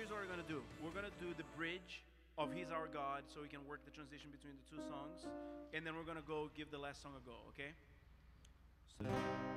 here's what we're gonna do. We're gonna do the bridge of He's Our God so we can work the transition between the two songs. And then we're gonna go give the last song a go, okay? So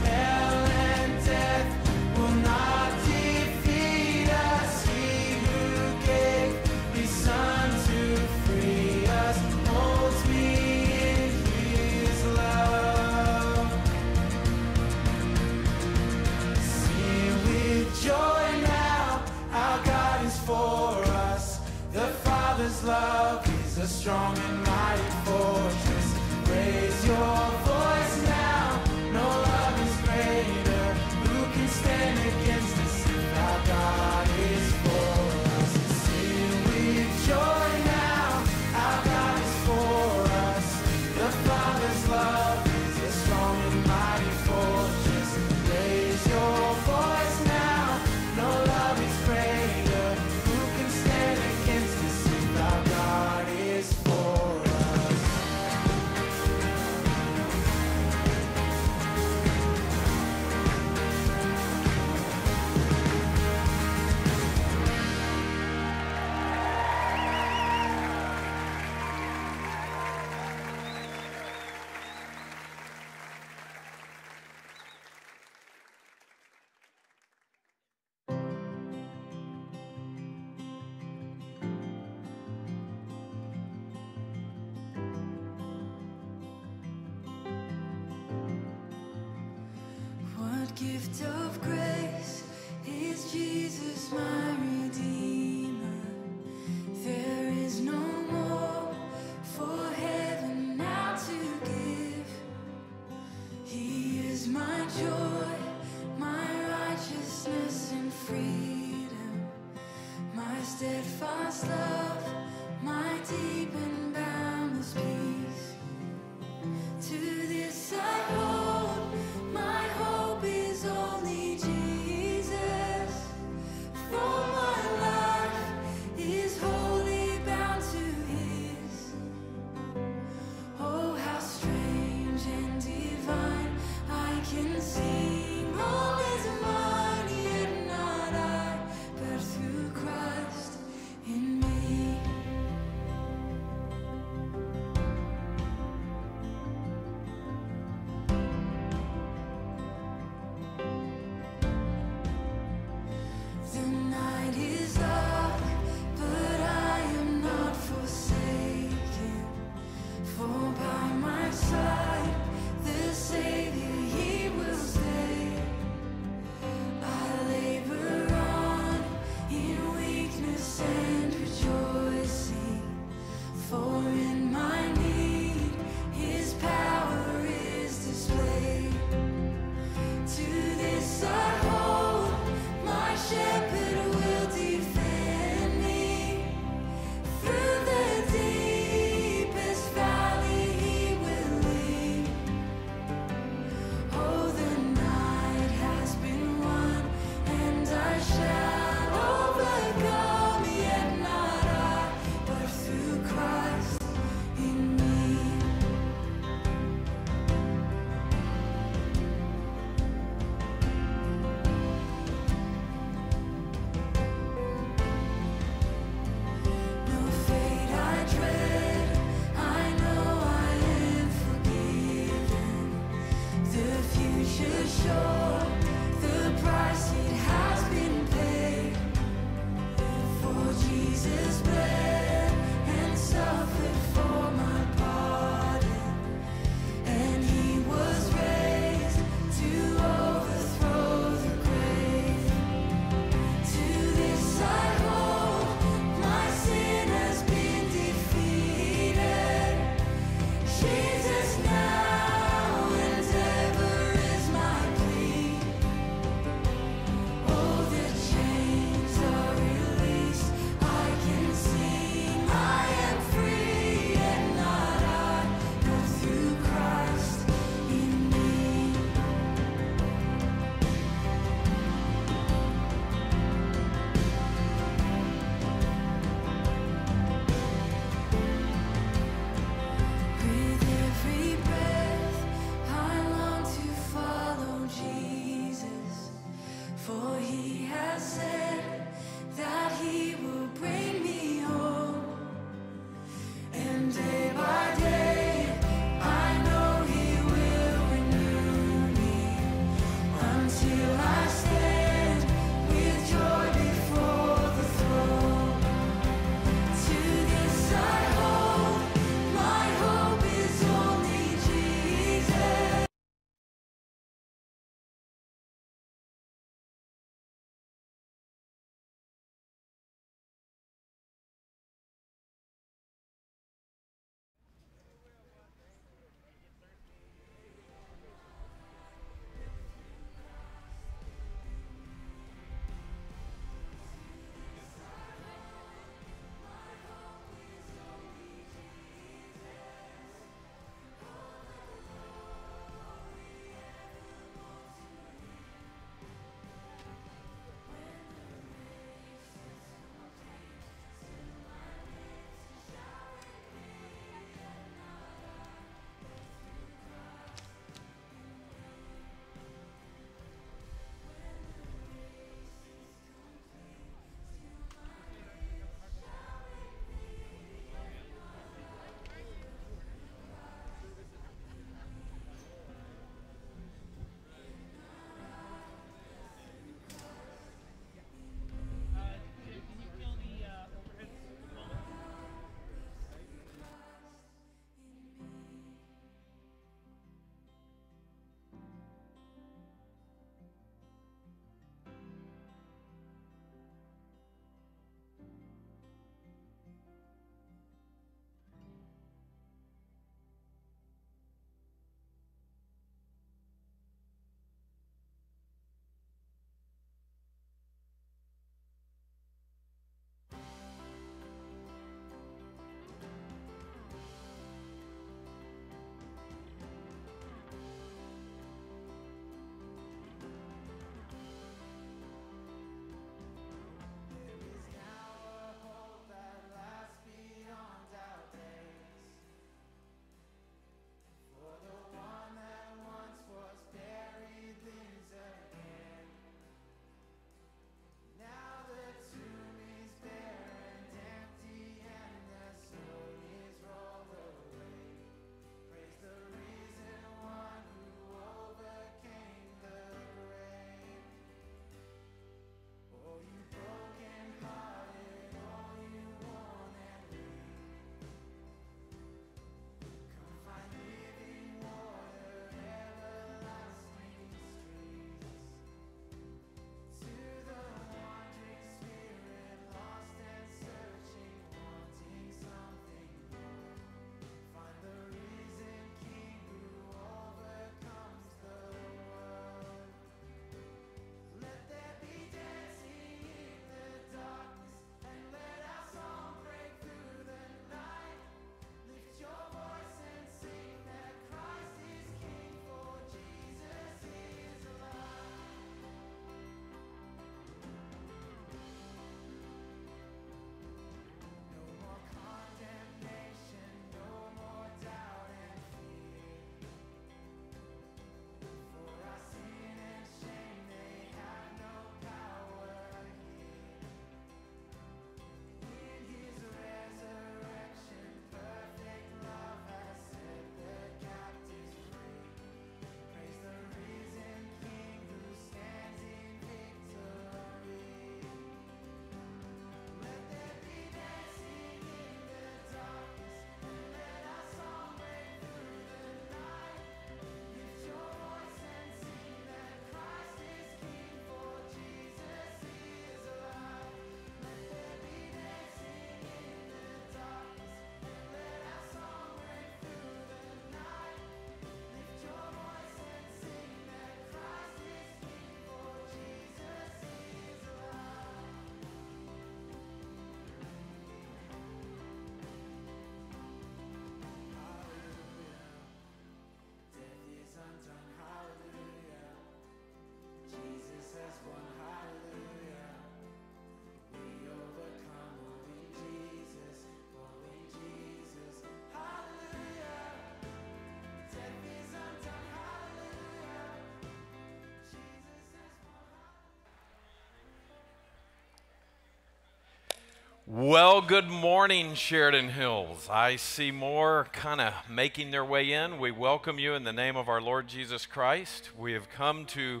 Well, good morning, Sheridan Hills. I see more kind of making their way in. We welcome you in the name of our Lord Jesus Christ. We have come to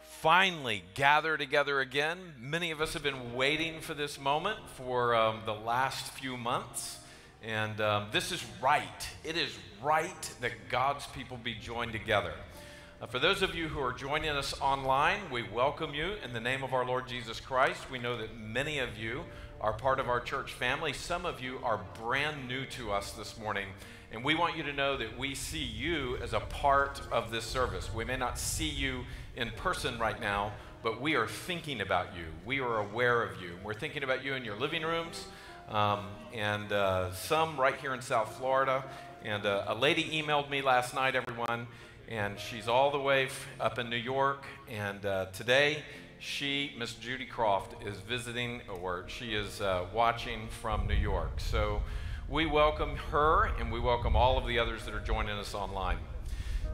finally gather together again. Many of us have been waiting for this moment for um, the last few months. And um, this is right. It is right that God's people be joined together. Uh, for those of you who are joining us online, we welcome you in the name of our Lord Jesus Christ. We know that many of you are part of our church family. Some of you are brand new to us this morning. And we want you to know that we see you as a part of this service. We may not see you in person right now, but we are thinking about you. We are aware of you. We're thinking about you in your living rooms, um, and uh, some right here in South Florida. And uh, a lady emailed me last night, everyone, and she's all the way f- up in New York. And uh, today, she, Miss Judy Croft, is visiting, or she is uh, watching from New York. So we welcome her and we welcome all of the others that are joining us online.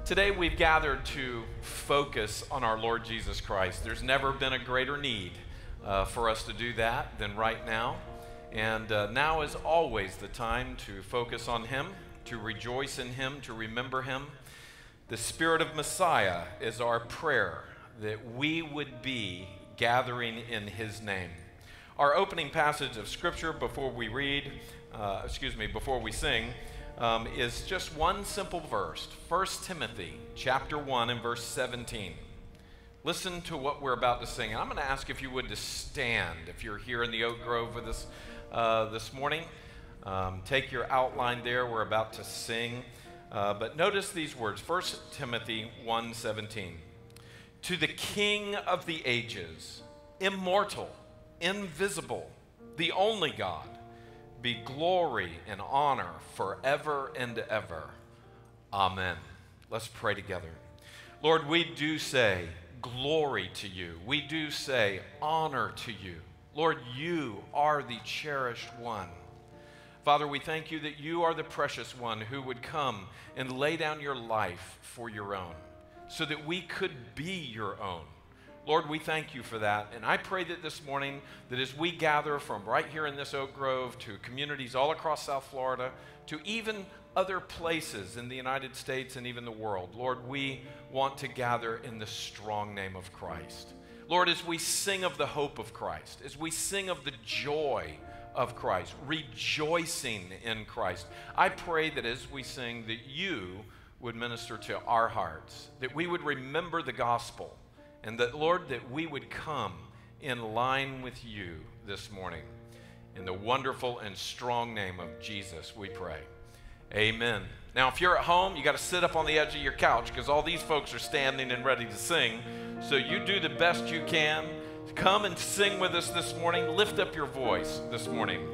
Today we've gathered to focus on our Lord Jesus Christ. There's never been a greater need uh, for us to do that than right now. And uh, now is always the time to focus on Him, to rejoice in Him, to remember Him. The Spirit of Messiah is our prayer that we would be gathering in his name. Our opening passage of scripture before we read, uh, excuse me, before we sing, um, is just one simple verse 1 Timothy chapter 1 and verse 17. Listen to what we're about to sing. And I'm going to ask if you would to stand if you're here in the Oak Grove with us uh, this morning. Um, take your outline there. We're about to sing. Uh, but notice these words 1 Timothy 1:17 to the King of the ages, immortal, invisible, the only God, be glory and honor forever and ever. Amen. Let's pray together. Lord, we do say glory to you. We do say honor to you. Lord, you are the cherished one. Father, we thank you that you are the precious one who would come and lay down your life for your own so that we could be your own. Lord, we thank you for that. And I pray that this morning, that as we gather from right here in this Oak Grove to communities all across South Florida, to even other places in the United States and even the world, Lord, we want to gather in the strong name of Christ. Lord, as we sing of the hope of Christ, as we sing of the joy of Christ, rejoicing in Christ, I pray that as we sing, that you would minister to our hearts, that we would remember the gospel, and that, Lord, that we would come in line with you this morning. In the wonderful and strong name of Jesus, we pray. Amen. Now, if you're at home, you got to sit up on the edge of your couch because all these folks are standing and ready to sing. So you do the best you can. Come and sing with us this morning. Lift up your voice this morning.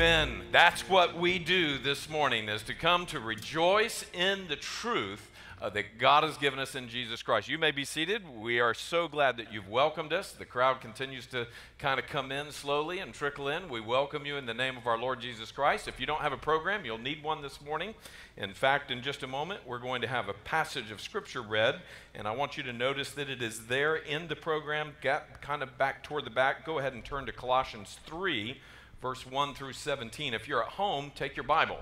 Amen. That's what we do this morning is to come to rejoice in the truth uh, that God has given us in Jesus Christ. You may be seated. We are so glad that you've welcomed us. The crowd continues to kind of come in slowly and trickle in. We welcome you in the name of our Lord Jesus Christ. If you don't have a program, you'll need one this morning. In fact, in just a moment, we're going to have a passage of Scripture read, and I want you to notice that it is there in the program, kind of back toward the back. Go ahead and turn to Colossians 3, verse 1 through 17. If you're at home, take your Bible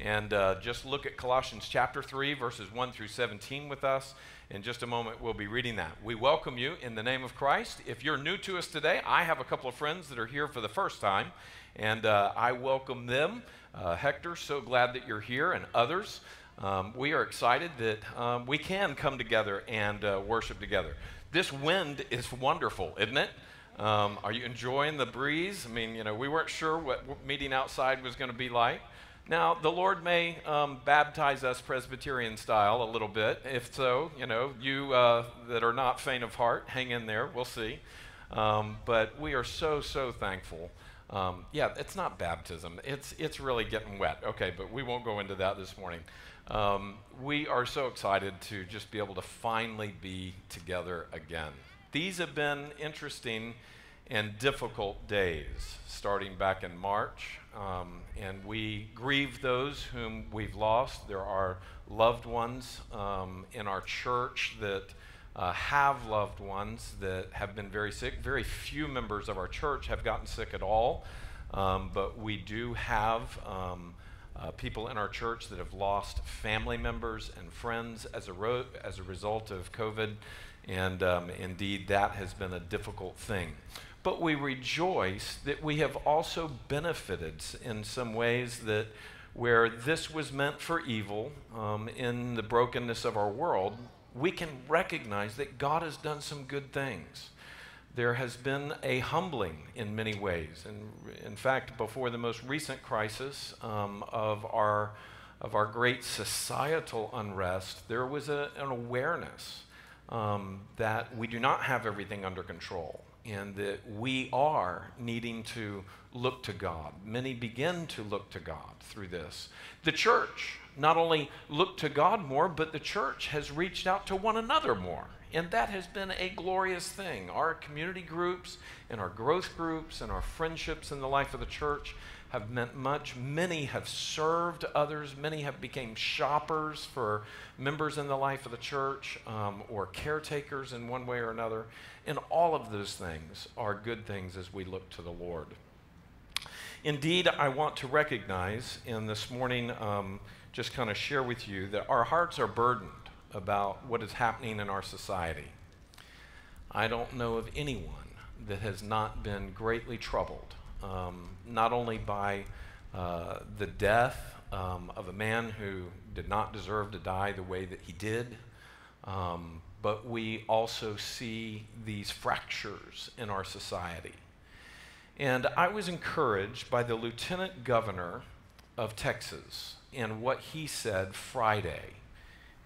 and uh, just look at Colossians chapter 3, verses 1 through 17 with us. In just a moment, we'll be reading that. We welcome you in the name of Christ. If you're new to us today, I have a couple of friends that are here for the first time, and uh, I welcome them. Uh, Hector, so glad that you're here, and others. Um, we are excited that um, we can come together and uh, worship together. This wind is wonderful, isn't it? Um, are you enjoying the breeze? I mean, you know, we weren't sure what meeting outside was going to be like. Now, the Lord may um, baptize us Presbyterian style a little bit. If so, you know, you uh, that are not faint of heart, hang in there. We'll see. Um, but we are so, so thankful. Um, yeah, it's not baptism. It's, it's really getting wet. Okay, but we won't go into that this morning. Um, we are so excited to just be able to finally be together again. These have been interesting and difficult days, starting back in March. Um, and we grieve those whom we've lost. There are loved ones um, in our church that uh, have loved ones that have been very sick. Very few members of our church have gotten sick at all, um, but we do have um, uh, people in our church that have lost family members and friends as a, ro- as a result of COVID, and um, indeed that has been a difficult thing but we rejoice that we have also benefited in some ways that where this was meant for evil um, in the brokenness of our world, we can recognize that God has done some good things. There has been a humbling in many ways. And in fact, before the most recent crisis um, of, our, of our great societal unrest, there was a, an awareness um, that we do not have everything under control and that we are needing to look to God. Many begin to look to God through this. The church not only looked to God more, but the church has reached out to one another more. And that has been a glorious thing. Our community groups and our growth groups and our friendships in the life of the church have meant much. Many have served others. Many have become shoppers for members in the life of the church um, or caretakers in one way or another. And all of those things are good things as we look to the Lord. Indeed, I want to recognize in this morning, um, just kind of share with you that our hearts are burdened about what is happening in our society. I don't know of anyone that has not been greatly troubled, um, not only by uh, the death um, of a man who did not deserve to die the way that he did, um, but we also see these fractures in our society. And I was encouraged by the lieutenant governor of Texas and what he said Friday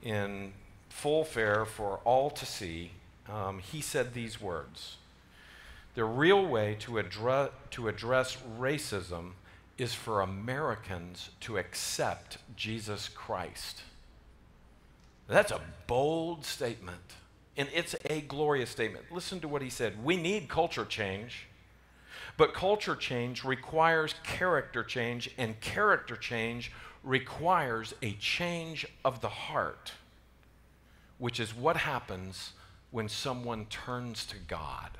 in full fair for all to see. Um, he said these words The real way to, address, to address racism is for Americans to accept Jesus Christ. That's a bold statement. And it's a glorious statement. Listen to what he said. We need culture change, but culture change requires character change, and character change requires a change of the heart, which is what happens when someone turns to God.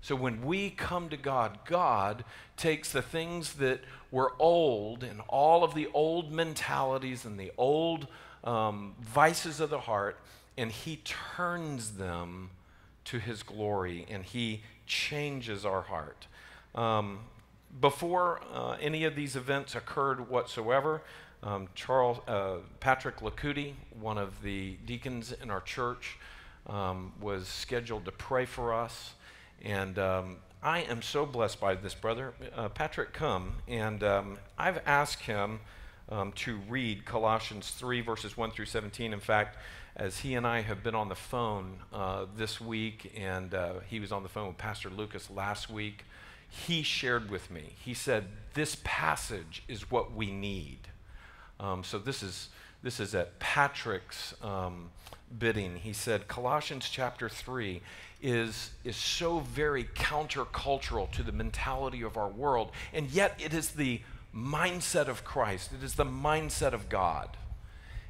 So when we come to God, God takes the things that were old and all of the old mentalities and the old um, vices of the heart, and He turns them to His glory, and He changes our heart. Um, before uh, any of these events occurred whatsoever, um, Charles uh, Patrick Lacuti, one of the deacons in our church, um, was scheduled to pray for us, and um, I am so blessed by this brother. Uh, Patrick, come, and um, I've asked him um, to read Colossians 3, verses 1 through 17. In fact, as he and I have been on the phone uh, this week, and uh, he was on the phone with Pastor Lucas last week, he shared with me. He said, This passage is what we need. Um, so this is, this is at Patrick's um, bidding. He said, Colossians chapter 3 is, is so very countercultural to the mentality of our world, and yet it is the mindset of Christ, it is the mindset of God.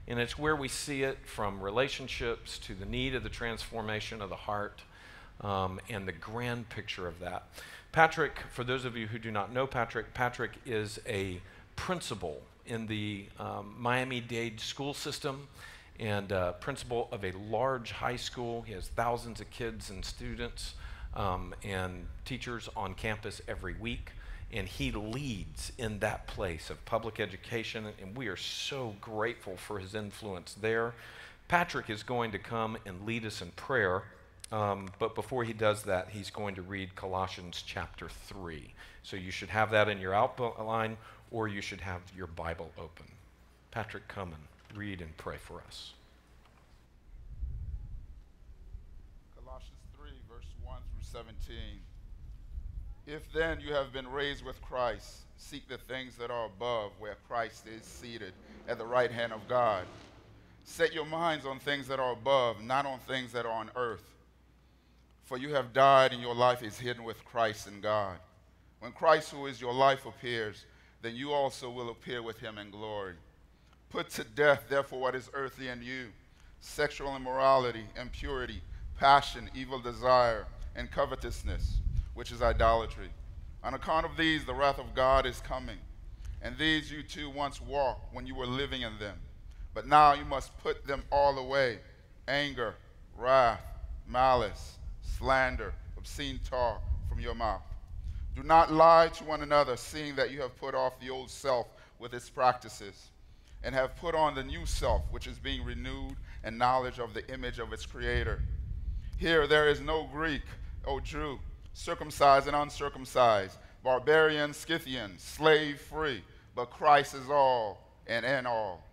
And it's where we see it from relationships to the need of the transformation of the heart um, and the grand picture of that. Patrick, for those of you who do not know Patrick, Patrick is a principal in the um, Miami Dade school system and uh, principal of a large high school. He has thousands of kids and students um, and teachers on campus every week and he leads in that place of public education, and we are so grateful for his influence there. Patrick is going to come and lead us in prayer, um, but before he does that, he's going to read Colossians chapter 3. So you should have that in your outline, or you should have your Bible open. Patrick, come and read and pray for us. Colossians 3, verse 1 through 17. If then you have been raised with Christ, seek the things that are above, where Christ is seated at the right hand of God. Set your minds on things that are above, not on things that are on earth. For you have died, and your life is hidden with Christ in God. When Christ, who is your life, appears, then you also will appear with him in glory. Put to death, therefore, what is earthly in you sexual immorality, impurity, passion, evil desire, and covetousness which is idolatry. On account of these, the wrath of God is coming. And these you too once walked when you were living in them. But now you must put them all away anger, wrath, malice, slander, obscene talk from your mouth. Do not lie to one another, seeing that you have put off the old self with its practices, and have put on the new self, which is being renewed in knowledge of the image of its creator. Here there is no Greek, O Jew circumcised and uncircumcised, barbarian, Scythian, slave free, but Christ is all and in all.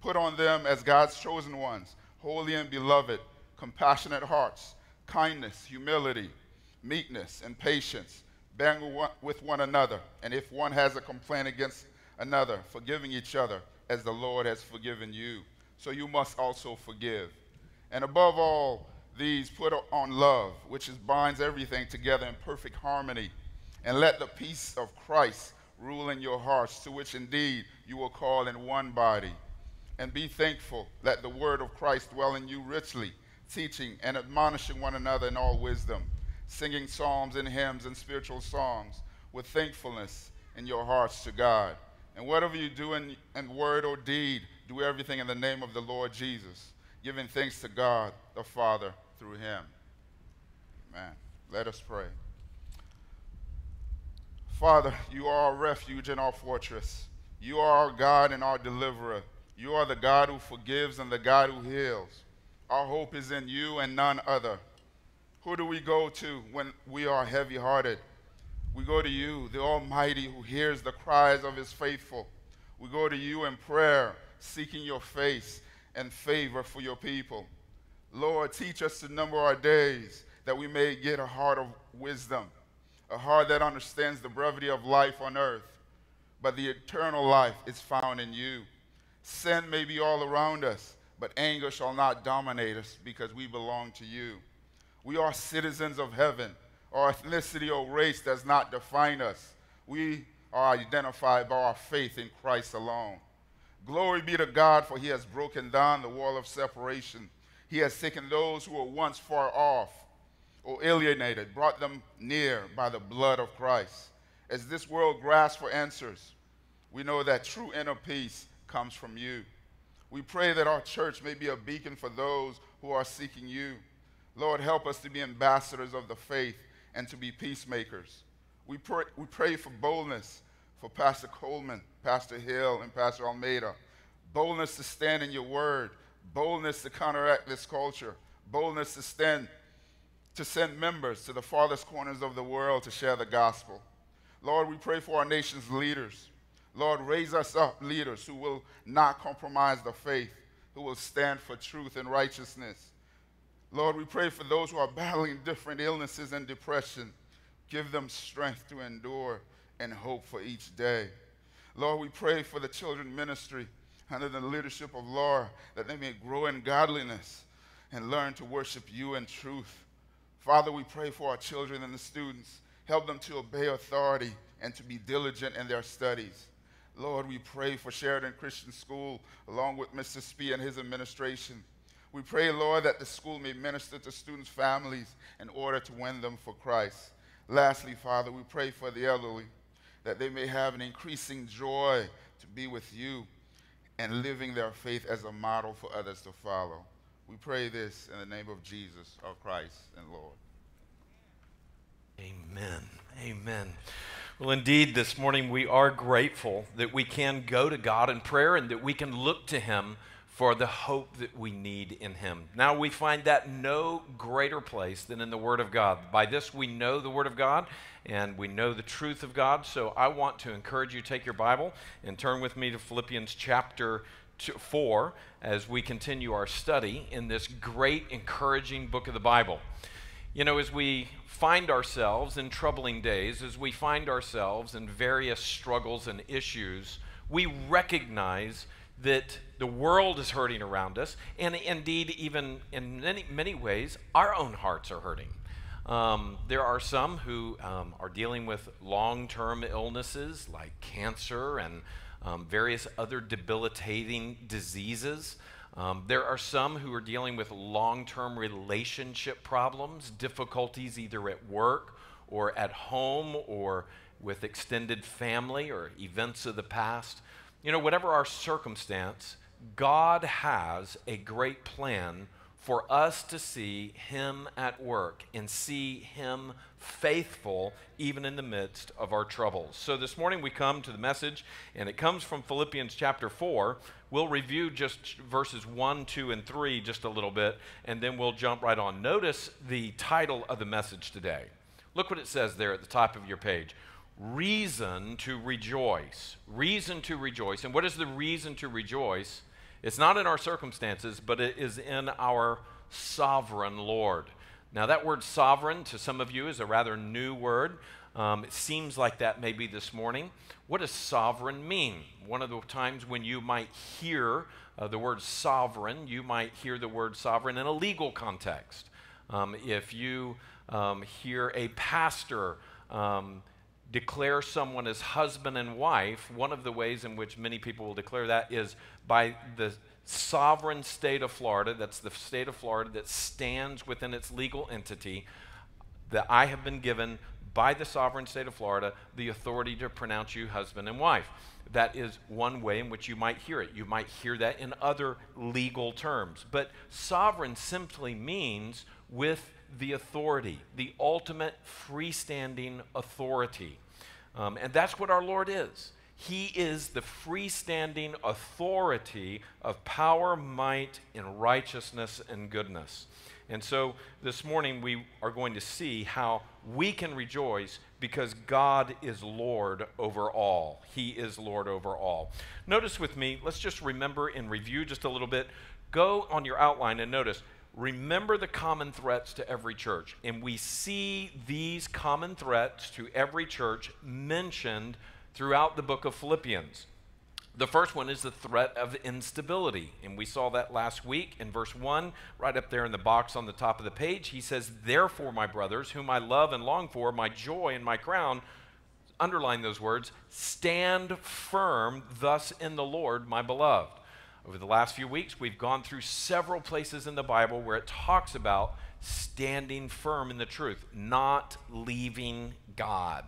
Put on them as God's chosen ones, holy and beloved, compassionate hearts, kindness, humility, meekness, and patience, bearing with one another, and if one has a complaint against another, forgiving each other as the Lord has forgiven you. So you must also forgive. And above all, these put on love, which is, binds everything together in perfect harmony. And let the peace of Christ rule in your hearts, to which indeed you will call in one body. And be thankful. Let the word of Christ dwell in you richly, teaching and admonishing one another in all wisdom, singing psalms and hymns and spiritual songs with thankfulness in your hearts to God. And whatever you do in, in word or deed, do everything in the name of the Lord Jesus, giving thanks to God the Father through him. Amen. Let us pray. Father, you are our refuge and our fortress. You are our God and our deliverer. You are the God who forgives and the God who heals. Our hope is in you and none other. Who do we go to when we are heavy hearted? We go to you, the Almighty, who hears the cries of his faithful. We go to you in prayer, seeking your face and favor for your people. Lord, teach us to number our days that we may get a heart of wisdom, a heart that understands the brevity of life on earth, but the eternal life is found in you. Sin may be all around us, but anger shall not dominate us because we belong to you. We are citizens of heaven. Our ethnicity or race does not define us. We are identified by our faith in Christ alone. Glory be to God, for he has broken down the wall of separation he has taken those who were once far off or alienated, brought them near by the blood of Christ. As this world grasps for answers, we know that true inner peace comes from you. We pray that our church may be a beacon for those who are seeking you. Lord, help us to be ambassadors of the faith and to be peacemakers. We pray, we pray for boldness for Pastor Coleman, Pastor Hill, and Pastor Almeida. Boldness to stand in your word boldness to counteract this culture, boldness to stand, to send members to the farthest corners of the world to share the gospel. Lord, we pray for our nation's leaders. Lord, raise us up leaders who will not compromise the faith, who will stand for truth and righteousness. Lord, we pray for those who are battling different illnesses and depression. Give them strength to endure and hope for each day. Lord, we pray for the children ministry under the leadership of Laura that they may grow in godliness and learn to worship you in truth. Father, we pray for our children and the students. Help them to obey authority and to be diligent in their studies. Lord, we pray for Sheridan Christian School along with Mr. Spee and his administration. We pray, Lord, that the school may minister to students' families in order to win them for Christ. Lastly, Father, we pray for the elderly that they may have an increasing joy to be with you and living their faith as a model for others to follow. We pray this in the name of Jesus, our Christ and Lord. Amen. Amen. Well, indeed, this morning we are grateful that we can go to God in prayer and that we can look to Him for the hope that we need in Him. Now, we find that no greater place than in the Word of God. By this, we know the Word of God and we know the truth of God. So, I want to encourage you take your Bible and turn with me to Philippians chapter 4 as we continue our study in this great, encouraging book of the Bible. You know, as we find ourselves in troubling days, as we find ourselves in various struggles and issues, we recognize that the world is hurting around us, and indeed, even in many, many ways, our own hearts are hurting. Um, there are some who um, are dealing with long term illnesses like cancer and um, various other debilitating diseases. Um, there are some who are dealing with long term relationship problems, difficulties either at work or at home or with extended family or events of the past. You know, whatever our circumstance, God has a great plan for us to see Him at work and see Him faithful even in the midst of our troubles. So this morning we come to the message, and it comes from Philippians chapter 4. We'll review just verses 1, 2, and 3 just a little bit, and then we'll jump right on. Notice the title of the message today. Look what it says there at the top of your page reason to rejoice. Reason to rejoice. And what is the reason to rejoice? It's not in our circumstances, but it is in our sovereign Lord. Now, that word sovereign to some of you is a rather new word. Um, it seems like that maybe this morning. What does sovereign mean? One of the times when you might hear uh, the word sovereign, you might hear the word sovereign in a legal context. Um, if you um, hear a pastor um, declare someone as husband and wife, one of the ways in which many people will declare that is by the sovereign state of Florida, that's the state of Florida that stands within its legal entity, that I have been given by the sovereign state of Florida the authority to pronounce you husband and wife. That is one way in which you might hear it. You might hear that in other legal terms. But sovereign simply means with the authority, the ultimate freestanding authority. Um, and that's what our Lord is. He is the freestanding authority of power, might, and righteousness and goodness. And so this morning we are going to see how we can rejoice because God is Lord over all. He is Lord over all. Notice with me, let's just remember and review just a little bit. Go on your outline and notice remember the common threats to every church. And we see these common threats to every church mentioned throughout the book of Philippians. The first one is the threat of instability. And we saw that last week in verse 1, right up there in the box on the top of the page. He says, Therefore, my brothers, whom I love and long for, my joy and my crown, underline those words, stand firm thus in the Lord, my beloved. Over the last few weeks, we've gone through several places in the Bible where it talks about standing firm in the truth, not leaving God.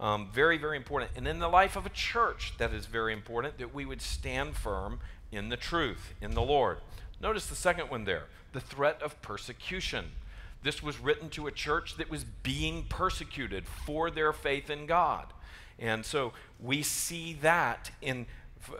Um, very, very important. And in the life of a church, that is very important that we would stand firm in the truth, in the Lord. Notice the second one there the threat of persecution. This was written to a church that was being persecuted for their faith in God. And so we see that in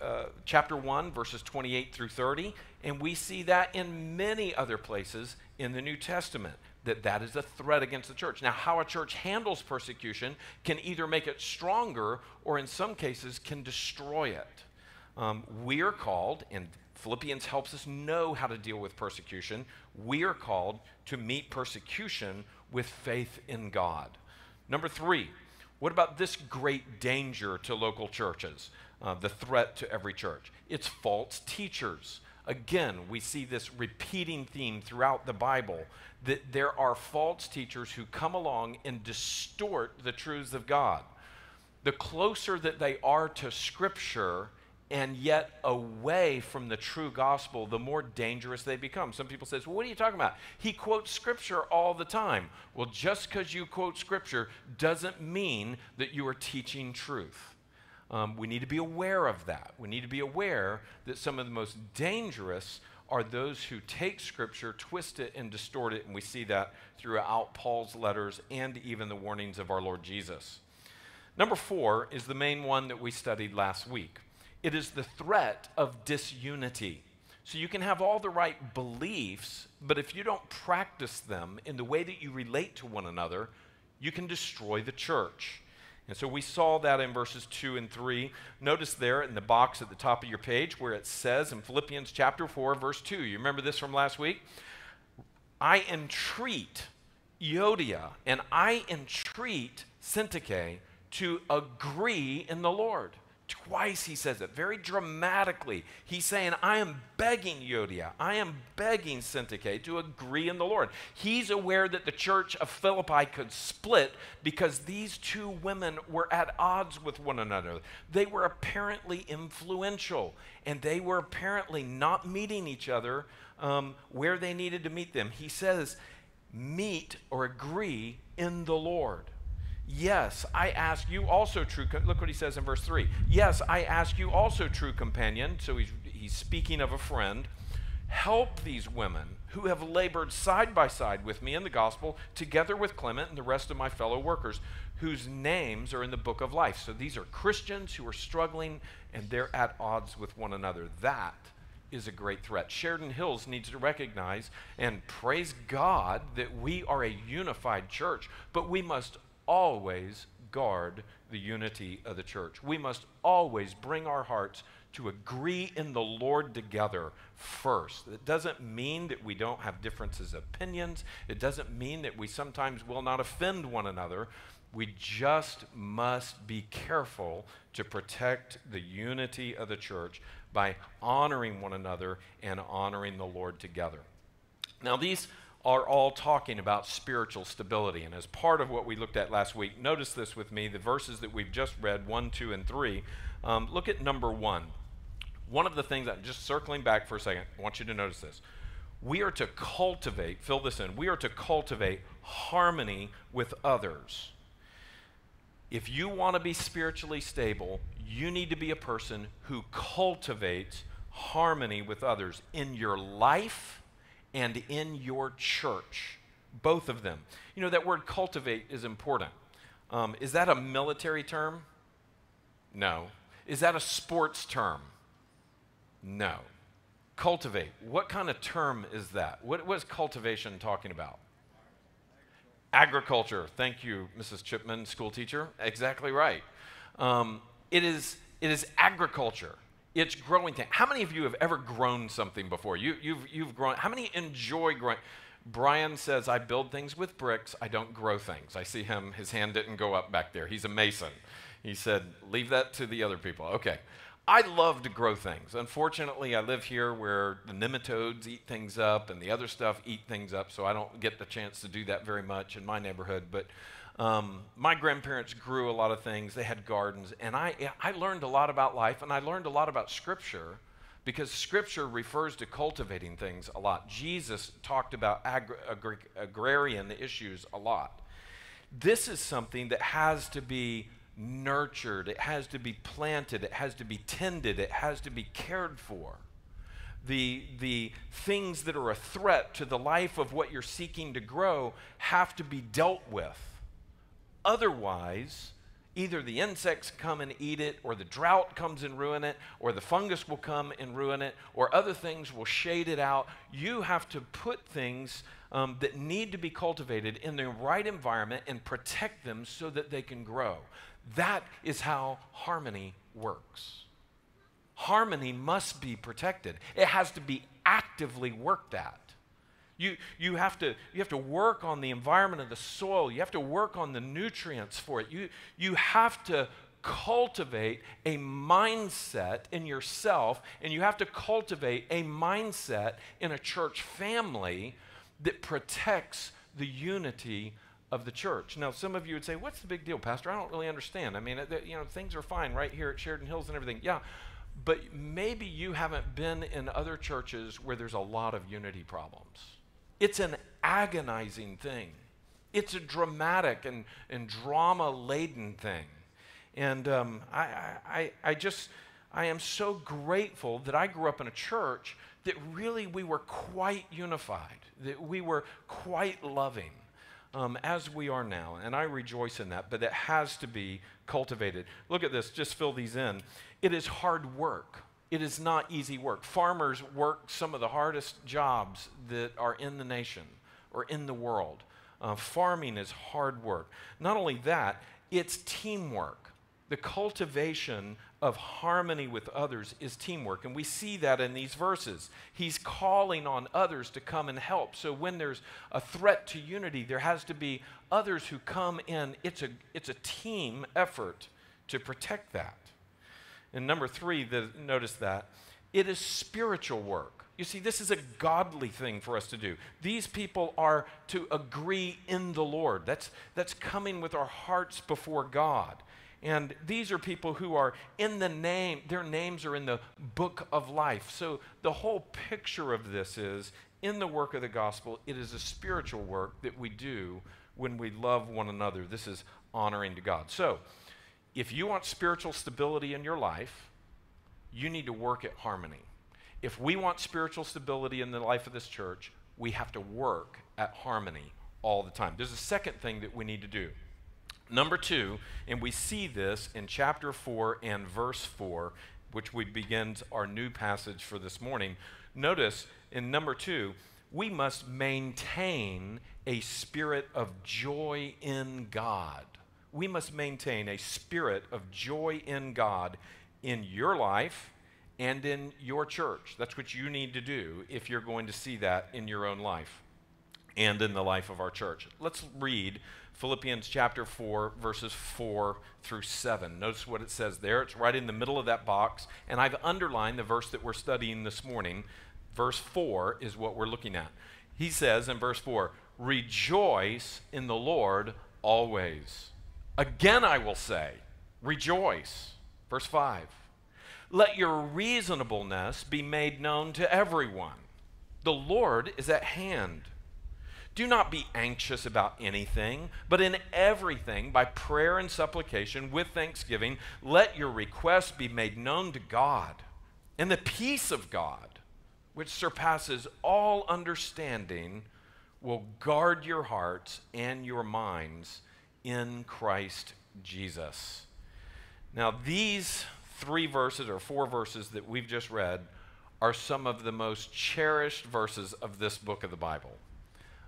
uh, chapter 1, verses 28 through 30, and we see that in many other places in the New Testament that that is a threat against the church. Now, how a church handles persecution can either make it stronger or, in some cases, can destroy it. Um, we are called, and Philippians helps us know how to deal with persecution. We are called to meet persecution with faith in God. Number three, what about this great danger to local churches? Uh, the threat to every church? It's false teachers. Again, we see this repeating theme throughout the Bible that there are false teachers who come along and distort the truths of God. The closer that they are to Scripture, and yet away from the true gospel, the more dangerous they become. Some people say, well, what are you talking about? He quotes scripture all the time. Well, just because you quote scripture doesn't mean that you are teaching truth. Um, we need to be aware of that. We need to be aware that some of the most dangerous are those who take scripture, twist it, and distort it. And we see that throughout Paul's letters and even the warnings of our Lord Jesus. Number four is the main one that we studied last week it is the threat of disunity. So you can have all the right beliefs, but if you don't practice them in the way that you relate to one another, you can destroy the church. And so we saw that in verses 2 and 3. Notice there in the box at the top of your page where it says in Philippians chapter 4, verse 2. You remember this from last week? I entreat Euodia and I entreat Syntyche to agree in the Lord. Twice he says it, very dramatically. He's saying, I am begging Euodia, I am begging Syntyche to agree in the Lord. He's aware that the church of Philippi could split because these two women were at odds with one another. They were apparently influential, and they were apparently not meeting each other um, where they needed to meet them. He says, meet or agree in the Lord. Yes, I ask you also, true. Look what he says in verse 3. Yes, I ask you also, true companion. So he's, he's speaking of a friend. Help these women who have labored side by side with me in the gospel, together with Clement and the rest of my fellow workers, whose names are in the book of life. So these are Christians who are struggling and they're at odds with one another. That is a great threat. Sheridan Hills needs to recognize and praise God that we are a unified church, but we must always guard the unity of the church. We must always bring our hearts to agree in the Lord together first. It doesn't mean that we don't have differences of opinions. It doesn't mean that we sometimes will not offend one another. We just must be careful to protect the unity of the church by honoring one another and honoring the Lord together. Now, these are all talking about spiritual stability. And as part of what we looked at last week, notice this with me the verses that we've just read, 1, 2, and 3. Um, look at number 1. One of the things, I'm just circling back for a second, I want you to notice this. We are to cultivate, fill this in, we are to cultivate harmony with others. If you want to be spiritually stable, you need to be a person who cultivates harmony with others in your life and in your church. Both of them. You know, that word cultivate is important. Um, is that a military term? No. Is that a sports term? No. Cultivate. What kind of term is that? What, what is cultivation talking about? Agriculture. Thank you, Mrs. Chipman, school teacher. Exactly right. Um, it, is, it is agriculture it's growing thing. How many of you have ever grown something before? You, you've, you've grown. How many enjoy growing? Brian says, I build things with bricks, I don't grow things. I see him, his hand didn't go up back there. He's a mason. He said, Leave that to the other people. Okay. I love to grow things. Unfortunately, I live here where the nematodes eat things up and the other stuff eat things up, so I don't get the chance to do that very much in my neighborhood. But um, my grandparents grew a lot of things. They had gardens, and I, I learned a lot about life, and I learned a lot about Scripture because Scripture refers to cultivating things a lot. Jesus talked about agri- agri- agrarian issues a lot. This is something that has to be nurtured, it has to be planted, it has to be tended, it has to be cared for. The, the things that are a threat to the life of what you're seeking to grow have to be dealt with. Otherwise, either the insects come and eat it, or the drought comes and ruin it, or the fungus will come and ruin it, or other things will shade it out. You have to put things um, that need to be cultivated in the right environment and protect them so that they can grow. That is how harmony works. Harmony must be protected, it has to be actively worked at. You, you, have to, you have to work on the environment of the soil. You have to work on the nutrients for it. You, you have to cultivate a mindset in yourself, and you have to cultivate a mindset in a church family that protects the unity of the church. Now, some of you would say, "What's the big deal, Pastor? I don't really understand. I mean, you know, things are fine right here at Sheridan Hills and everything." Yeah, but maybe you haven't been in other churches where there's a lot of unity problems. It's an agonizing thing. It's a dramatic and, and drama laden thing. And um, I, I, I just, I am so grateful that I grew up in a church that really we were quite unified, that we were quite loving. Um, as we are now, and I rejoice in that, but it has to be cultivated. Look at this, just fill these in. It is hard work. It is not easy work. Farmers work some of the hardest jobs that are in the nation or in the world. Uh, farming is hard work. Not only that, it's teamwork. The cultivation of harmony with others is teamwork. And we see that in these verses. He's calling on others to come and help. So when there's a threat to unity, there has to be others who come in. It's a, it's a team effort to protect that. And number three, the, notice that it is spiritual work. You see, this is a godly thing for us to do. These people are to agree in the Lord. That's, that's coming with our hearts before God. And these are people who are in the name, their names are in the book of life. So the whole picture of this is in the work of the gospel, it is a spiritual work that we do when we love one another. This is honoring to God. So if you want spiritual stability in your life, you need to work at harmony. If we want spiritual stability in the life of this church, we have to work at harmony all the time. There's a second thing that we need to do. Number two, and we see this in chapter 4 and verse 4, which we begins our new passage for this morning. Notice in number two, we must maintain a spirit of joy in God. We must maintain a spirit of joy in God in your life and in your church. That's what you need to do if you're going to see that in your own life and in the life of our church. Let's read Philippians chapter 4, verses 4 through 7. Notice what it says there. It's right in the middle of that box. And I've underlined the verse that we're studying this morning. Verse 4 is what we're looking at. He says in verse 4 Rejoice in the Lord always. Again, I will say, Rejoice. Verse 5 Let your reasonableness be made known to everyone. The Lord is at hand. Do not be anxious about anything, but in everything, by prayer and supplication, with thanksgiving, let your requests be made known to God. And the peace of God, which surpasses all understanding, will guard your hearts and your minds in Christ Jesus. Now, these three verses or four verses that we've just read are some of the most cherished verses of this book of the Bible.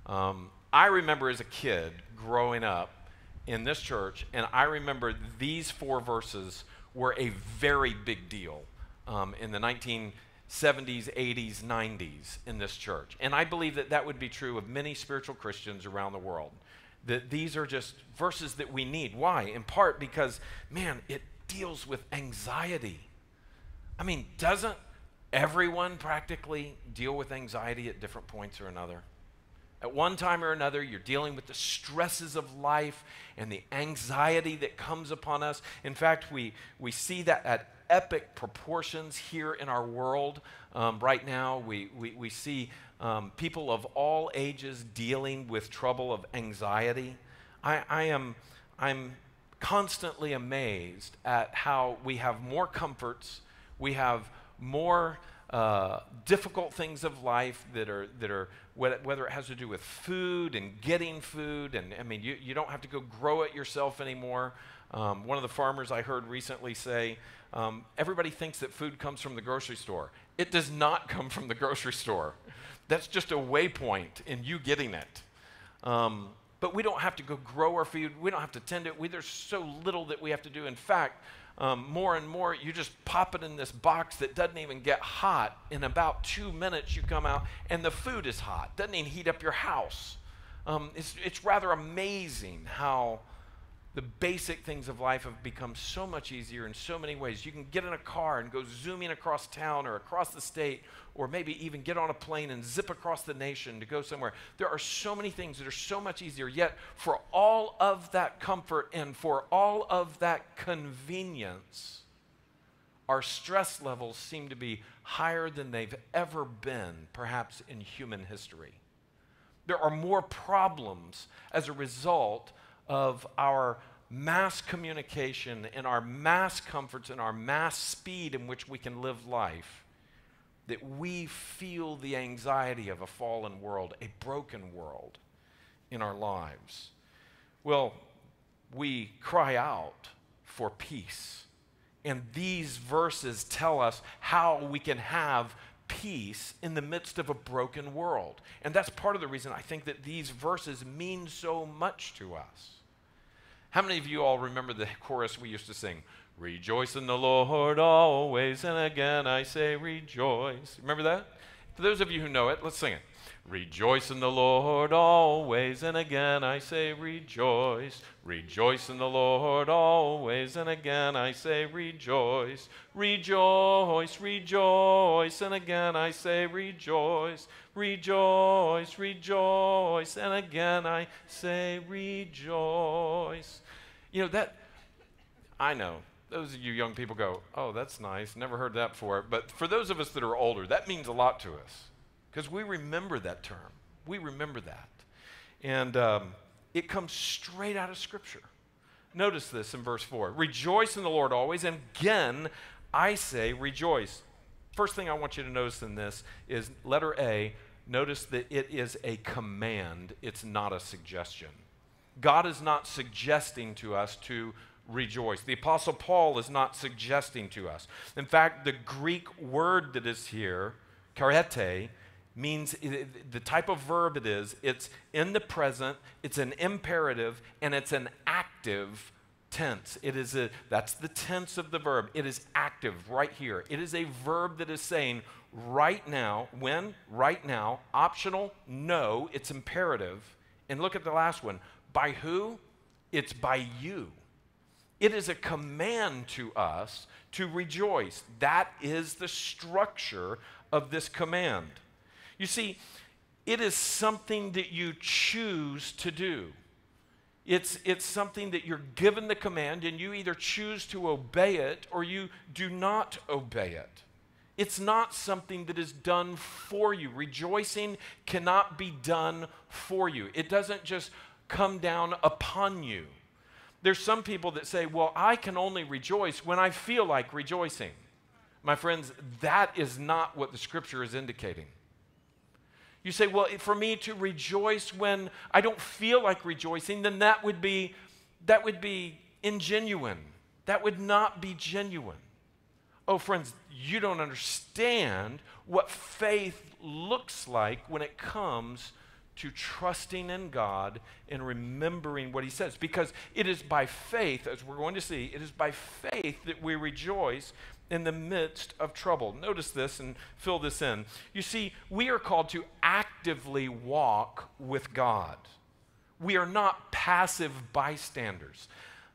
Um, I remember as a kid growing up in this church, and I remember these four verses were a very big deal um, in the 1970s, 80s, 90s in this church. And I believe that that would be true of many spiritual Christians around the world. That these are just verses that we need. Why? In part because, man, it deals with anxiety. I mean, doesn't everyone practically deal with anxiety at different points or another? At one time or another, you're dealing with the stresses of life and the anxiety that comes upon us. In fact, we, we see that at epic proportions here in our world um, right now. We, we, we see um, people of all ages dealing with trouble of anxiety. I, I am I'm constantly amazed at how we have more comforts, we have more uh, difficult things of life that are, that are whether it has to do with food and getting food. And I mean, you, you don't have to go grow it yourself anymore. Um, one of the farmers I heard recently say, um, everybody thinks that food comes from the grocery store. It does not come from the grocery store. That's just a waypoint in you getting it. Um, but we don't have to go grow our food. We don't have to tend it. We, there's so little that we have to do. In fact, um, more and more, you just pop it in this box that doesn't even get hot. In about two minutes, you come out and the food is hot. Doesn't even heat up your house. Um, it's, it's rather amazing how the basic things of life have become so much easier in so many ways. You can get in a car and go zooming across town or across the state, or maybe even get on a plane and zip across the nation to go somewhere. There are so many things that are so much easier. Yet, for all of that comfort and for all of that convenience, our stress levels seem to be higher than they've ever been, perhaps in human history. There are more problems as a result of our mass communication and our mass comforts and our mass speed in which we can live life that we feel the anxiety of a fallen world, a broken world in our lives. Well, we cry out for peace. And these verses tell us how we can have peace in the midst of a broken world. And that's part of the reason I think that these verses mean so much to us. How many of you all remember the chorus we used to sing? Rejoice in the Lord always, and again I say rejoice. Remember that? For those of you who know it, let's sing it. Rejoice in the Lord always, and again I say rejoice. Rejoice in the Lord always, and again I say rejoice. Rejoice, rejoice, and again I say rejoice. Rejoice, rejoice, and again I say rejoice. You know, that, I know, those of you young people go, oh, that's nice, never heard that before. But for those of us that are older, that means a lot to us because we remember that term. We remember that. And um, it comes straight out of Scripture. Notice this in verse 4 Rejoice in the Lord always, and again I say rejoice. First thing I want you to notice in this is letter A, notice that it is a command, it's not a suggestion. God is not suggesting to us to rejoice. The Apostle Paul is not suggesting to us. In fact, the Greek word that is here, charete, means the type of verb it is, it's in the present, it's an imperative, and it's an active tense. It is a that's the tense of the verb. It is active right here. It is a verb that is saying right now, when, right now, optional, no, it's imperative. And look at the last one. By who? It's by you. It is a command to us to rejoice. That is the structure of this command. You see, it is something that you choose to do. It's, it's something that you're given the command, and you either choose to obey it or you do not obey it. It's not something that is done for you. Rejoicing cannot be done for you, it doesn't just come down upon you. There's some people that say, Well, I can only rejoice when I feel like rejoicing. My friends, that is not what the scripture is indicating. You say, well, for me to rejoice when I don't feel like rejoicing, then that would be that would be ingenuine. That would not be genuine. Oh, friends, you don't understand what faith looks like when it comes to trusting in God and remembering what He says. Because it is by faith, as we're going to see, it is by faith that we rejoice in the midst of trouble. Notice this and fill this in. You see, we are called to actively walk with God. We are not passive bystanders.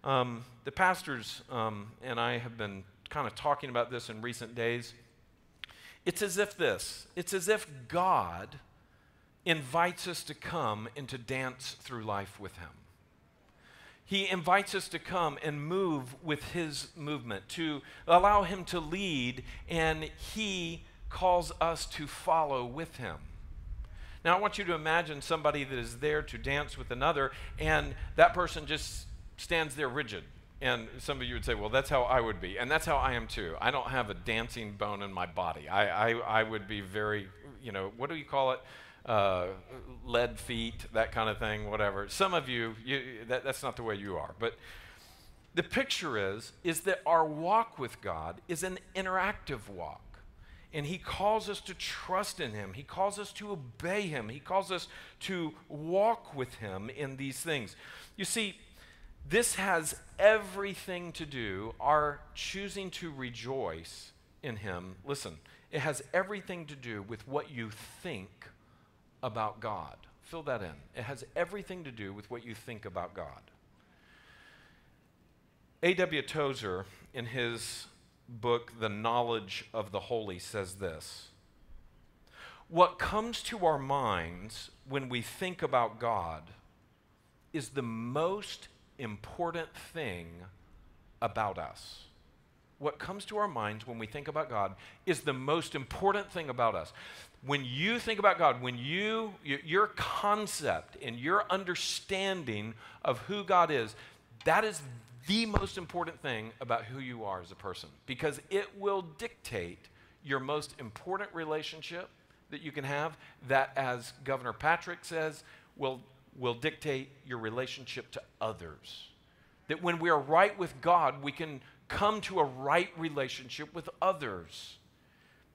Um, the pastors um, and I have been kind of talking about this in recent days. It's as if this, it's as if God invites us to come and to dance through life with Him. He invites us to come and move with His movement, to allow Him to lead, and He calls us to follow with Him. Now, I want you to imagine somebody that is there to dance with another, and that person just stands there rigid. And some of you would say, well, that's how I would be. And that's how I am too. I don't have a dancing bone in my body. I, I, I would be very, you know, what do you call it? Uh, lead feet, that kind of thing, whatever. Some of you, you that, that's not the way you are. But the picture is, is that our walk with God is an interactive walk. And he calls us to trust in him. He calls us to obey him. He calls us to walk with him in these things. You see, This has everything to do, our choosing to rejoice in Him. Listen, it has everything to do with what you think about God. Fill that in. It has everything to do with what you think about God. A.W. Tozer, in his book, The Knowledge of the Holy, says this What comes to our minds when we think about God is the most important thing about us. What comes to our minds when we think about God is the most important thing about us. When you think about God, when you, your concept and your understanding of who God is, that is the most important thing about who you are as a person because it will dictate your most important relationship that you can have that as governor patrick says will, will dictate your relationship to others that when we are right with god we can come to a right relationship with others.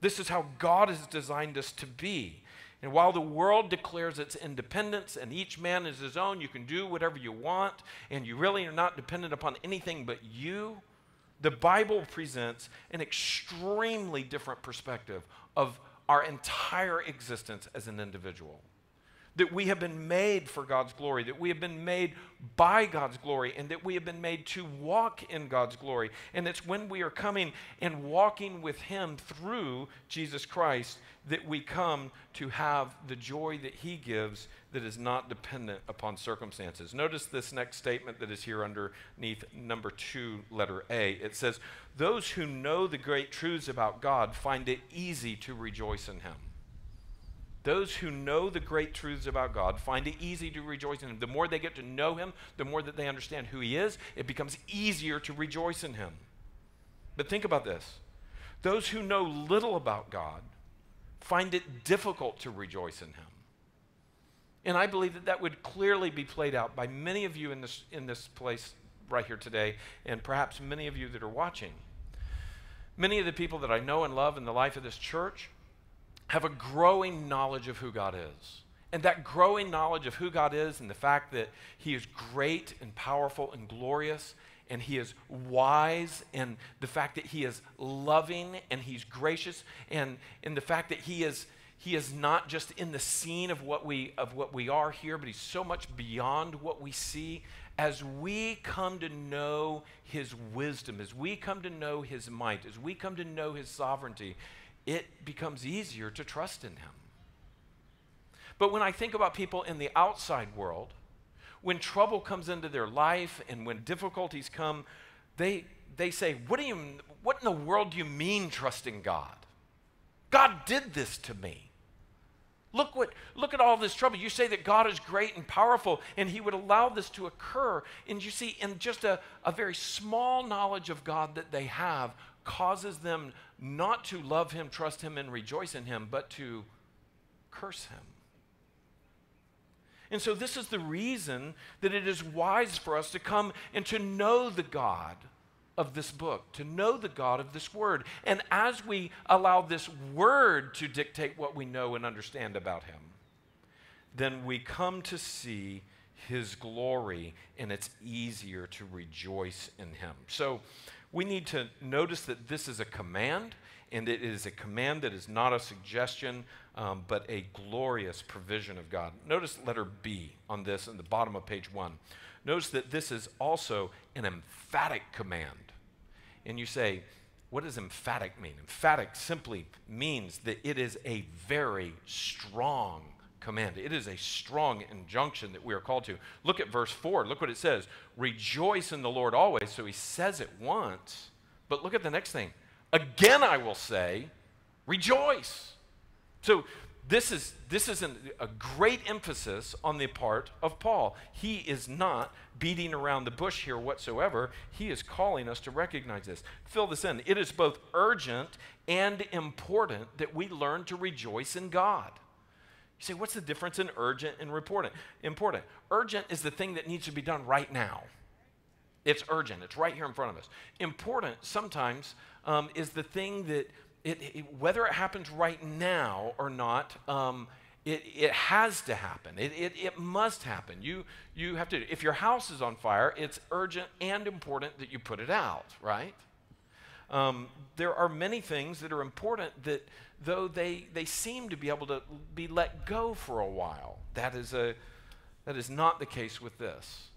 This is how god has designed us to be. And while the world declares its independence and each man is his own, you can do whatever you want, and you really are not dependent upon anything but you, the Bible presents an extremely different perspective of our entire existence as an individual that we have been made for God's glory, that we have been made by God's glory, and that we have been made to walk in God's glory. And it's when we are coming and walking with Him through Jesus Christ that we come to have the joy that He gives that is not dependent upon circumstances. Notice this next statement that is here underneath number two, letter A. It says, Those who know the great truths about God find it easy to rejoice in Him. Those who know the great truths about God find it easy to rejoice in Him. The more they get to know Him, the more that they understand who He is, it becomes easier to rejoice in Him. But think about this those who know little about God find it difficult to rejoice in Him. And I believe that that would clearly be played out by many of you in this, in this place right here today, and perhaps many of you that are watching. Many of the people that I know and love in the life of this church have a growing knowledge of who God is. And that growing knowledge of who God is and the fact that He is great and powerful and glorious and He is wise and the fact that He is loving and He's gracious and, and the fact that He is he is not just in the scene of what we of what we are here but he's so much beyond what we see as we come to know his wisdom as we come to know his might as we come to know his sovereignty it becomes easier to trust in Him. But when I think about people in the outside world, when trouble comes into their life and when difficulties come, they, they say, what, do you, what in the world do you mean trusting God? God did this to me. Look, what, look at all this trouble. You say that God is great and powerful, and He would allow this to occur. And you see, in just a, a very small knowledge of God that they have, causes them not to love him, trust him, and rejoice in him, but to curse him. And so, this is the reason that it is wise for us to come and to know the God of this book, to know the God of this word. And as we allow this word to dictate what we know and understand about him, then we come to see his glory, and it's easier to rejoice in him. So, we need to notice that this is a command, and it is a command that is not a suggestion, um, but a glorious provision of God. Notice letter B on this in the bottom of page one. Notice that this is also an emphatic command. And you say, what does emphatic mean? Emphatic simply means that it is a very strong command. It is a strong injunction that we are called to. Look at verse 4. Look what it says Rejoice in the Lord always. So he says it once, but look at the next thing. Again, I will say, rejoice. So this is, this is an, a great emphasis on the part of Paul. He is not beating around the bush here whatsoever. He is calling us to recognize this. Fill this in. It is both urgent and important that we learn to rejoice in God. You say, what's the difference in urgent and important? Important. Urgent is the thing that needs to be done right now. It's urgent. It's right here in front of us. Important sometimes um, is the thing that, it, it, whether it happens right now or not, um, It, it has to happen. It, it, it must happen. You, you have to. If your house is on fire, it's urgent and important that you put it out, right? Um, there are many things that are important that, though they, they seem to be able to be let go for a while, that is, a, that is not the case with this.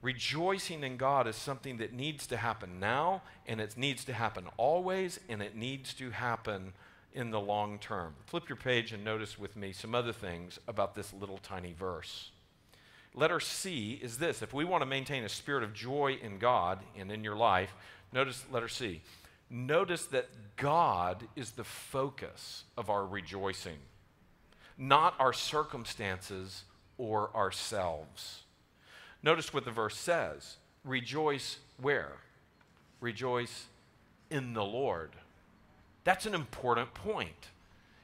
Rejoicing in God is something that needs to happen now, and it needs to happen always, and it needs to happen in the long term. Flip your page and notice with me some other things about this little tiny verse. Letter C is this if we want to maintain a spirit of joy in God and in your life, notice letter C. Notice that God is the focus of our rejoicing, not our circumstances or ourselves. Notice what the verse says rejoice where? Rejoice in the Lord. That's an important point.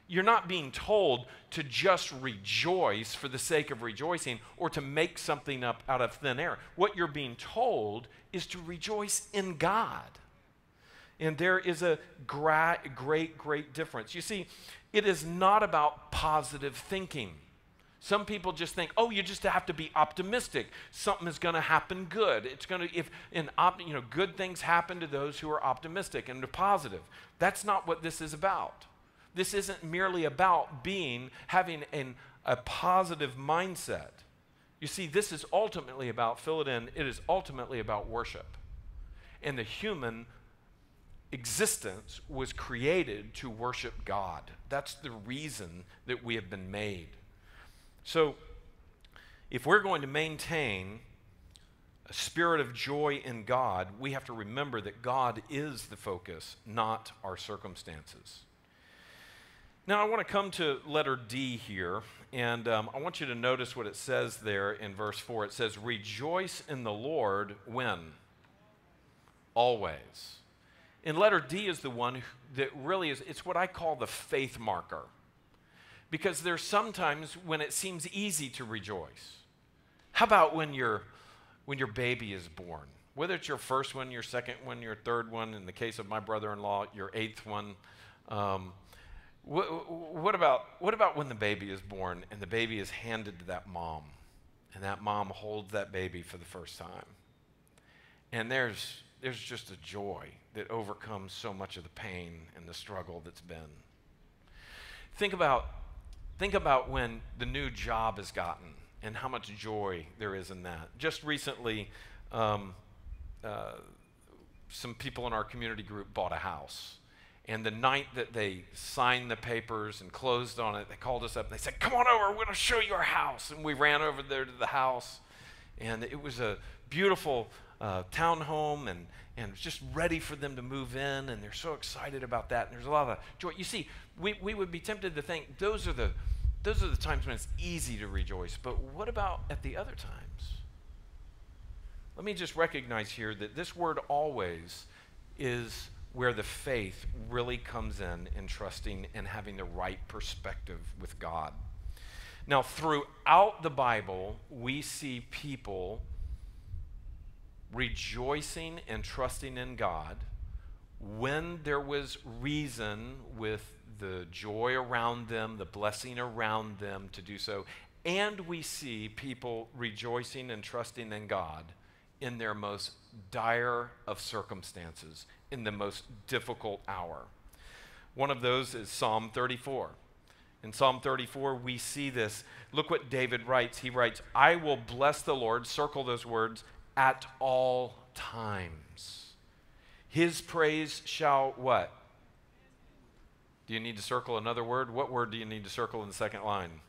You're not being told to just rejoice for the sake of rejoicing or to make something up out of thin air. What you're being told is to rejoice in God. And there is a gra- great, great difference. You see, it is not about positive thinking. Some people just think, oh, you just have to be optimistic. Something is going to happen good. It's going to, if, in op, you know, good things happen to those who are optimistic and positive. That's not what this is about. This isn't merely about being, having an, a positive mindset. You see, this is ultimately about, fill it in, it is ultimately about worship. And the human existence was created to worship God. That's the reason that we have been made. So, if we're going to maintain a spirit of joy in God, we have to remember that God is the focus, not our circumstances. Now, I want to come to letter D here, and um, I want you to notice what it says there in verse 4. It says, Rejoice in the Lord when? Always. And letter D is the one that really is, it's what I call the faith marker because there's sometimes when it seems easy to rejoice. How about when your when your baby is born? Whether it's your first one, your second one, your third one, in the case of my brother-in-law, your eighth one. Um, what, what, about what about when the baby is born and the baby is handed to that mom, and that mom holds that baby for the first time, and there's there's just a joy that overcomes so much of the pain and the struggle that's been. Think about Think about when the new job is gotten and how much joy there is in that. Just recently, um, uh, some people in our community group bought a house. And the night that they signed the papers and closed on it, they called us up and they said, Come on over, we're to show you our house. And we ran over there to the house. And it was a beautiful uh, townhome and, and just ready for them to move in. And they're so excited about that. And there's a lot of joy. You see, we, we would be tempted to think those are the those are the times when it's easy to rejoice. But what about at the other times? Let me just recognize here that this word always is where the faith really comes in in trusting and having the right perspective with God. Now, throughout the Bible, we see people rejoicing and trusting in God when there was reason with the joy around them, the blessing around them to do so. And we see people rejoicing and trusting in God in their most dire of circumstances, in the most difficult hour. One of those is Psalm 34. In Psalm 34, we see this. Look what David writes. He writes, I will bless the Lord, circle those words, at all times. His praise shall what? Do you need to circle another word? What word do you need to circle in the second line?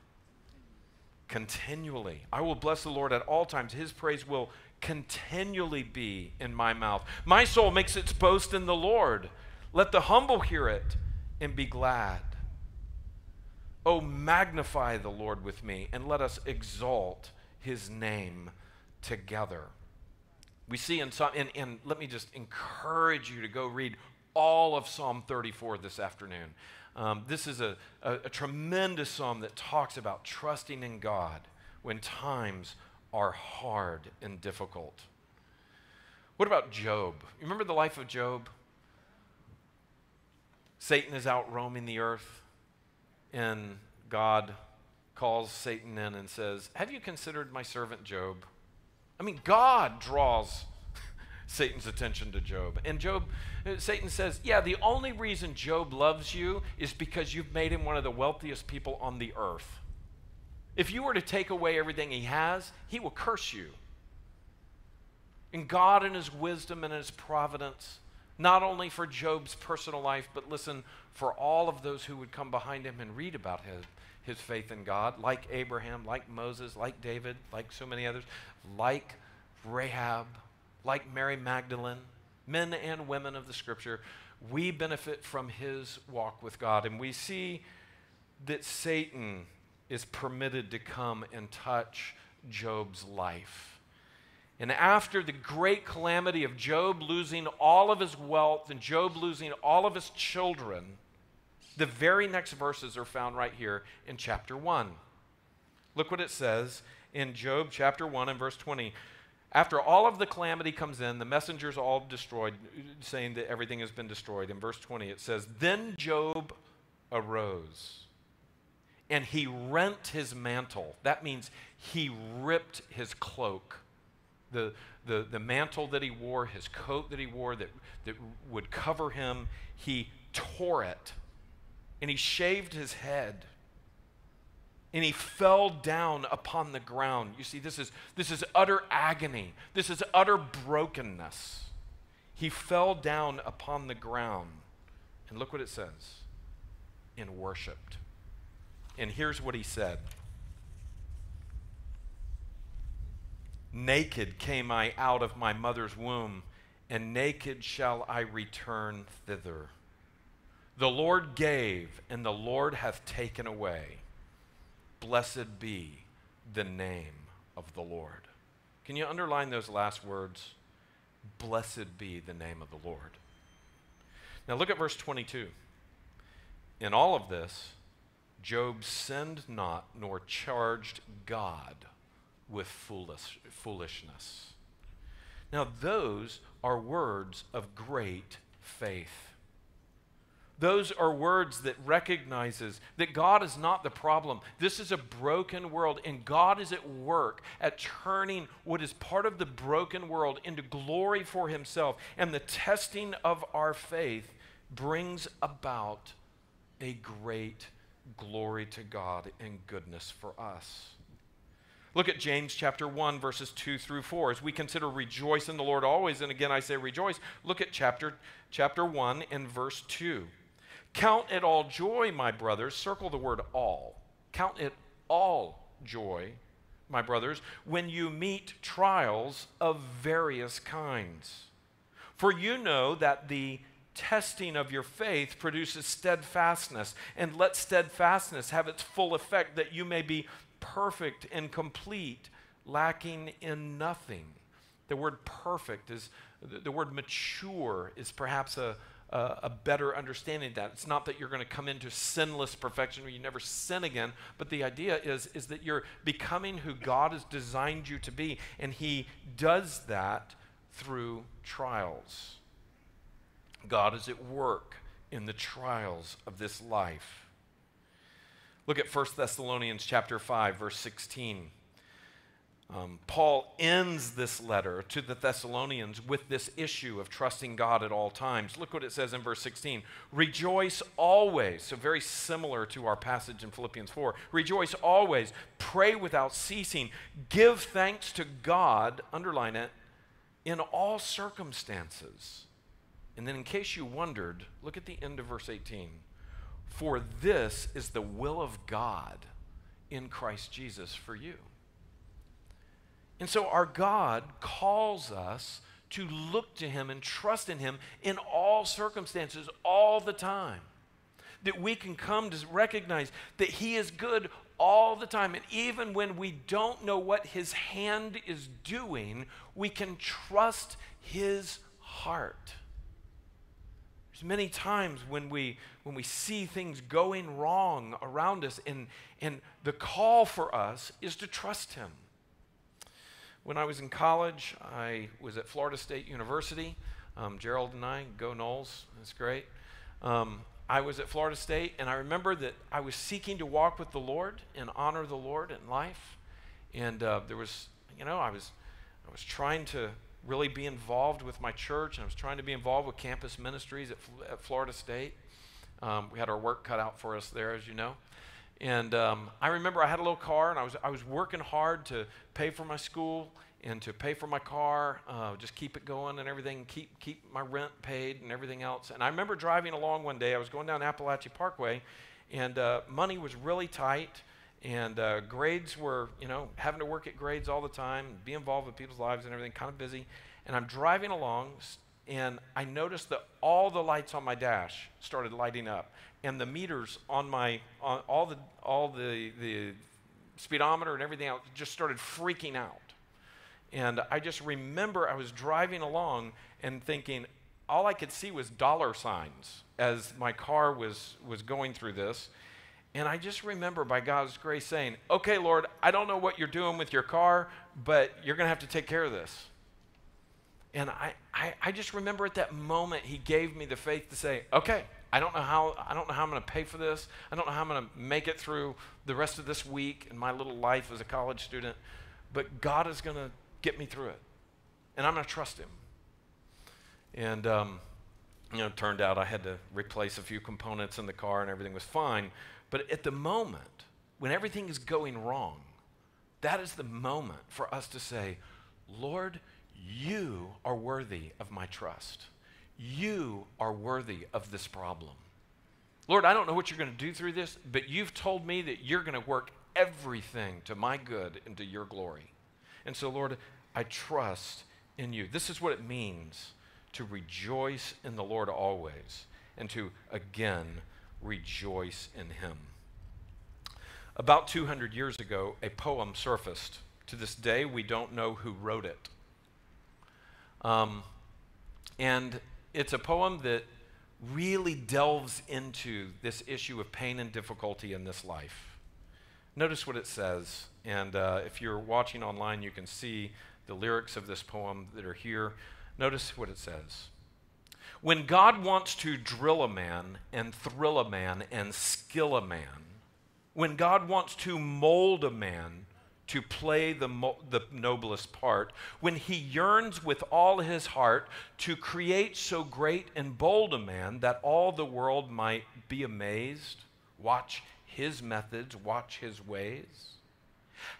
Continually. I will bless the Lord at all times. His praise will continually be in my mouth. My soul makes its boast in the Lord. Let the humble hear it and be glad. Oh, magnify the Lord with me and let us exalt his name together. We see in Psalm, and, and let me just encourage you to go read all of Psalm 34 this afternoon. Um, this is a, a, a tremendous psalm that talks about trusting in God when times are hard and difficult. What about Job? You remember the life of Job? Satan is out roaming the earth, and God calls Satan in and says, Have you considered my servant Job? I mean, God draws Satan's attention to Job. And Job, uh, Satan says, Yeah, the only reason Job loves you is because you've made him one of the wealthiest people on the earth. If you were to take away everything he has, he will curse you. And God, in his wisdom and his providence, not only for Job's personal life, but listen, for all of those who would come behind him and read about his, his faith in God, like Abraham, like Moses, like David, like so many others, like Rahab, like Mary Magdalene, men and women of the scripture, we benefit from his walk with God. And we see that Satan is permitted to come and touch Job's life. And after the great calamity of Job losing all of his wealth and Job losing all of his children, the very next verses are found right here in chapter 1. Look what it says in Job chapter 1 and verse 20. After all of the calamity comes in, the messengers all destroyed, saying that everything has been destroyed. In verse 20, it says, Then Job arose and he rent his mantle. That means he ripped his cloak. The, the, the mantle that he wore, his coat that he wore that, that would cover him, he tore it. And he shaved his head. And he fell down upon the ground. You see, this is, this is utter agony. This is utter brokenness. He fell down upon the ground. And look what it says and worshiped. And here's what he said Naked came I out of my mother's womb, and naked shall I return thither. The Lord gave, and the Lord hath taken away. Blessed be the name of the Lord. Can you underline those last words? Blessed be the name of the Lord. Now look at verse 22. In all of this, Job sinned not nor charged God with foolish, foolishness. Now, those are words of great faith. Those are words that recognizes that God is not the problem. This is a broken world, and God is at work at turning what is part of the broken world into glory for Himself. And the testing of our faith brings about a great glory to God and goodness for us. Look at James chapter 1, verses 2 through 4. As we consider rejoice in the Lord always, and again I say rejoice, look at chapter, chapter 1 and verse 2. Count it all joy, my brothers. Circle the word all. Count it all joy, my brothers, when you meet trials of various kinds. For you know that the testing of your faith produces steadfastness, and let steadfastness have its full effect, that you may be perfect and complete, lacking in nothing. The word perfect is, the word mature is perhaps a, uh, a better understanding of that. It's not that you're going to come into sinless perfection where you never sin again, but the idea is, is that you're becoming who God has designed you to be, and He does that through trials. God is at work in the trials of this life. Look at 1 Thessalonians chapter 5 verse 16. Um, Paul ends this letter to the Thessalonians with this issue of trusting God at all times. Look what it says in verse 16 Rejoice always. So, very similar to our passage in Philippians 4. Rejoice always. Pray without ceasing. Give thanks to God, underline it, in all circumstances. And then, in case you wondered, look at the end of verse 18. For this is the will of God in Christ Jesus for you. And so our God calls us to look to Him and trust in Him in all circumstances, all the time. That we can come to recognize that He is good all the time. And even when we don't know what His hand is doing, we can trust His heart. There's many times when we when we see things going wrong around us, and, and the call for us is to trust Him. When I was in college, I was at Florida State University. Um, Gerald and I, go Noles, that's great. Um, I was at Florida State, and I remember that I was seeking to walk with the Lord and honor the Lord in life. And uh, there was, you know, I was, I was trying to really be involved with my church, and I was trying to be involved with campus ministries at, at Florida State. Um, we had our work cut out for us there, as you know. And um, I remember I had a little car, and I was, I was working hard to pay for my school and to pay for my car, uh, just keep it going and everything, keep, keep my rent paid and everything else. And I remember driving along one day, I was going down Apalachee Parkway, and uh, money was really tight, and uh, grades were, you know, having to work at grades all the time, be involved with people's lives and everything, kind of busy. And I'm driving along, and I noticed that all the lights on my dash started lighting up, and the meters on my, on all the, all the, the speedometer and everything else just started freaking out. And I just remember I was driving along and thinking, all I could see was dollar signs as my car was, was going through this. And I just remember by God's grace saying, Okay, Lord, I don't know what you're doing with your car, but you're going to have to take care of this. And I, I, I, just remember at that moment, He gave me the faith to say, Okay, I don't know how, I don't know how I'm going to pay for this. I don't know how I'm going to make it through the rest of this week in my little life as a college student, but God is going to get me through it. And I'm going to trust Him. And, um, you know, it turned out I had to replace a few components in the car and everything was fine. But at the moment, when everything is going wrong, that is the moment for us to say, Lord, you are worthy of my trust. You are worthy of this problem. Lord, I don't know what you're going to do through this, but you've told me that you're going to work everything to my good and to your glory. And so, Lord, I trust in you. This is what it means to rejoice in the Lord always and to again rejoice in him. About 200 years ago, a poem surfaced. To this day, we don't know who wrote it. Um, and it's a poem that really delves into this issue of pain and difficulty in this life. Notice what it says, and uh, if you're watching online, you can see the lyrics of this poem that are here. Notice what it says. When God wants to drill a man and thrill a man and skill a man, when God wants to mold a man to play the, mo- the noblest part, when he yearns with all his heart to create so great and bold a man that all the world might be amazed, watch his methods, watch his ways,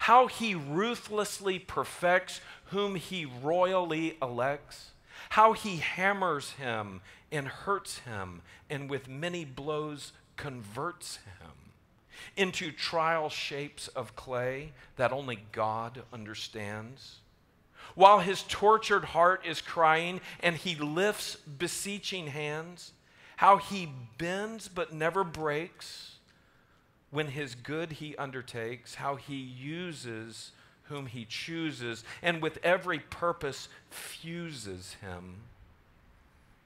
how he ruthlessly perfects whom he royally elects, how he hammers him and hurts him, and with many blows converts him into trial shapes of clay that only God understands. While his tortured heart is crying and he lifts beseeching hands, how he bends but never breaks when his good he undertakes, how he uses whom he chooses, and with every purpose fuses him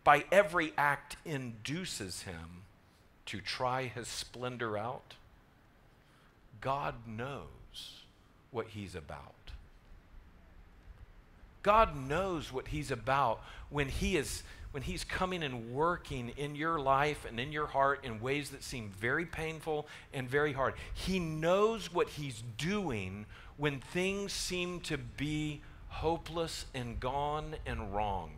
by every act induces him to try his splendor out. God knows what he's about. God knows what he's about when he is when he's coming and working in your life and in your heart in ways that seem very painful and very hard. He knows what he's doing when things seem to be hopeless and gone and wrong.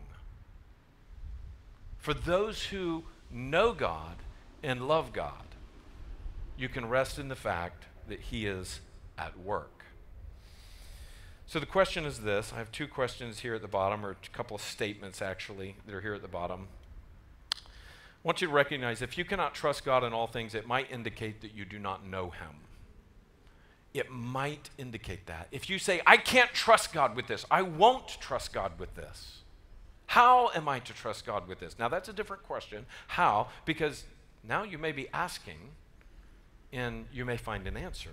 For those who know God and love God, you can rest in the fact that He is at work. So the question is this I have two questions here at the bottom, or a couple of statements actually, that are here at the bottom. I want you to recognize if you cannot trust God in all things, it might indicate that you do not know Him. It might indicate that. If you say, I can't trust God with this, I won't trust God with this how am I to trust God with this? Now, that's a different question. How? Because now you may be asking and you may find an answer.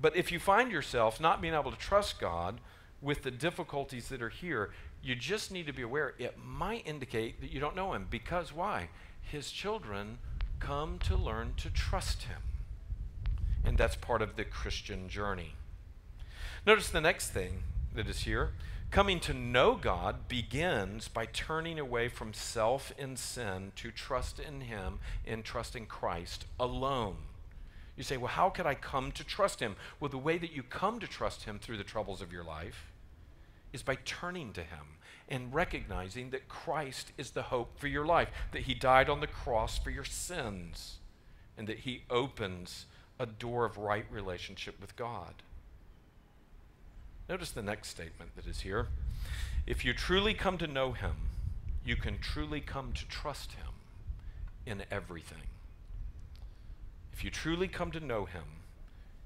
But if you find yourself not being able to trust God with the difficulties that are here, you just need to be aware it might indicate that you don't know Him. Because why? His children come to learn to trust Him. And that's part of the Christian journey. Notice the next thing that is here. Coming to know God begins by turning away from self and sin to trust in Him and trust in Christ alone. You say, well, how could I come to trust Him? Well, the way that you come to trust Him through the troubles of your life is by turning to Him and recognizing that Christ is the hope for your life, that He died on the cross for your sins, and that He opens a door of right relationship with God. Notice the next statement that is here. If you truly come to know Him, you can truly come to trust Him in everything. If you truly come to know Him,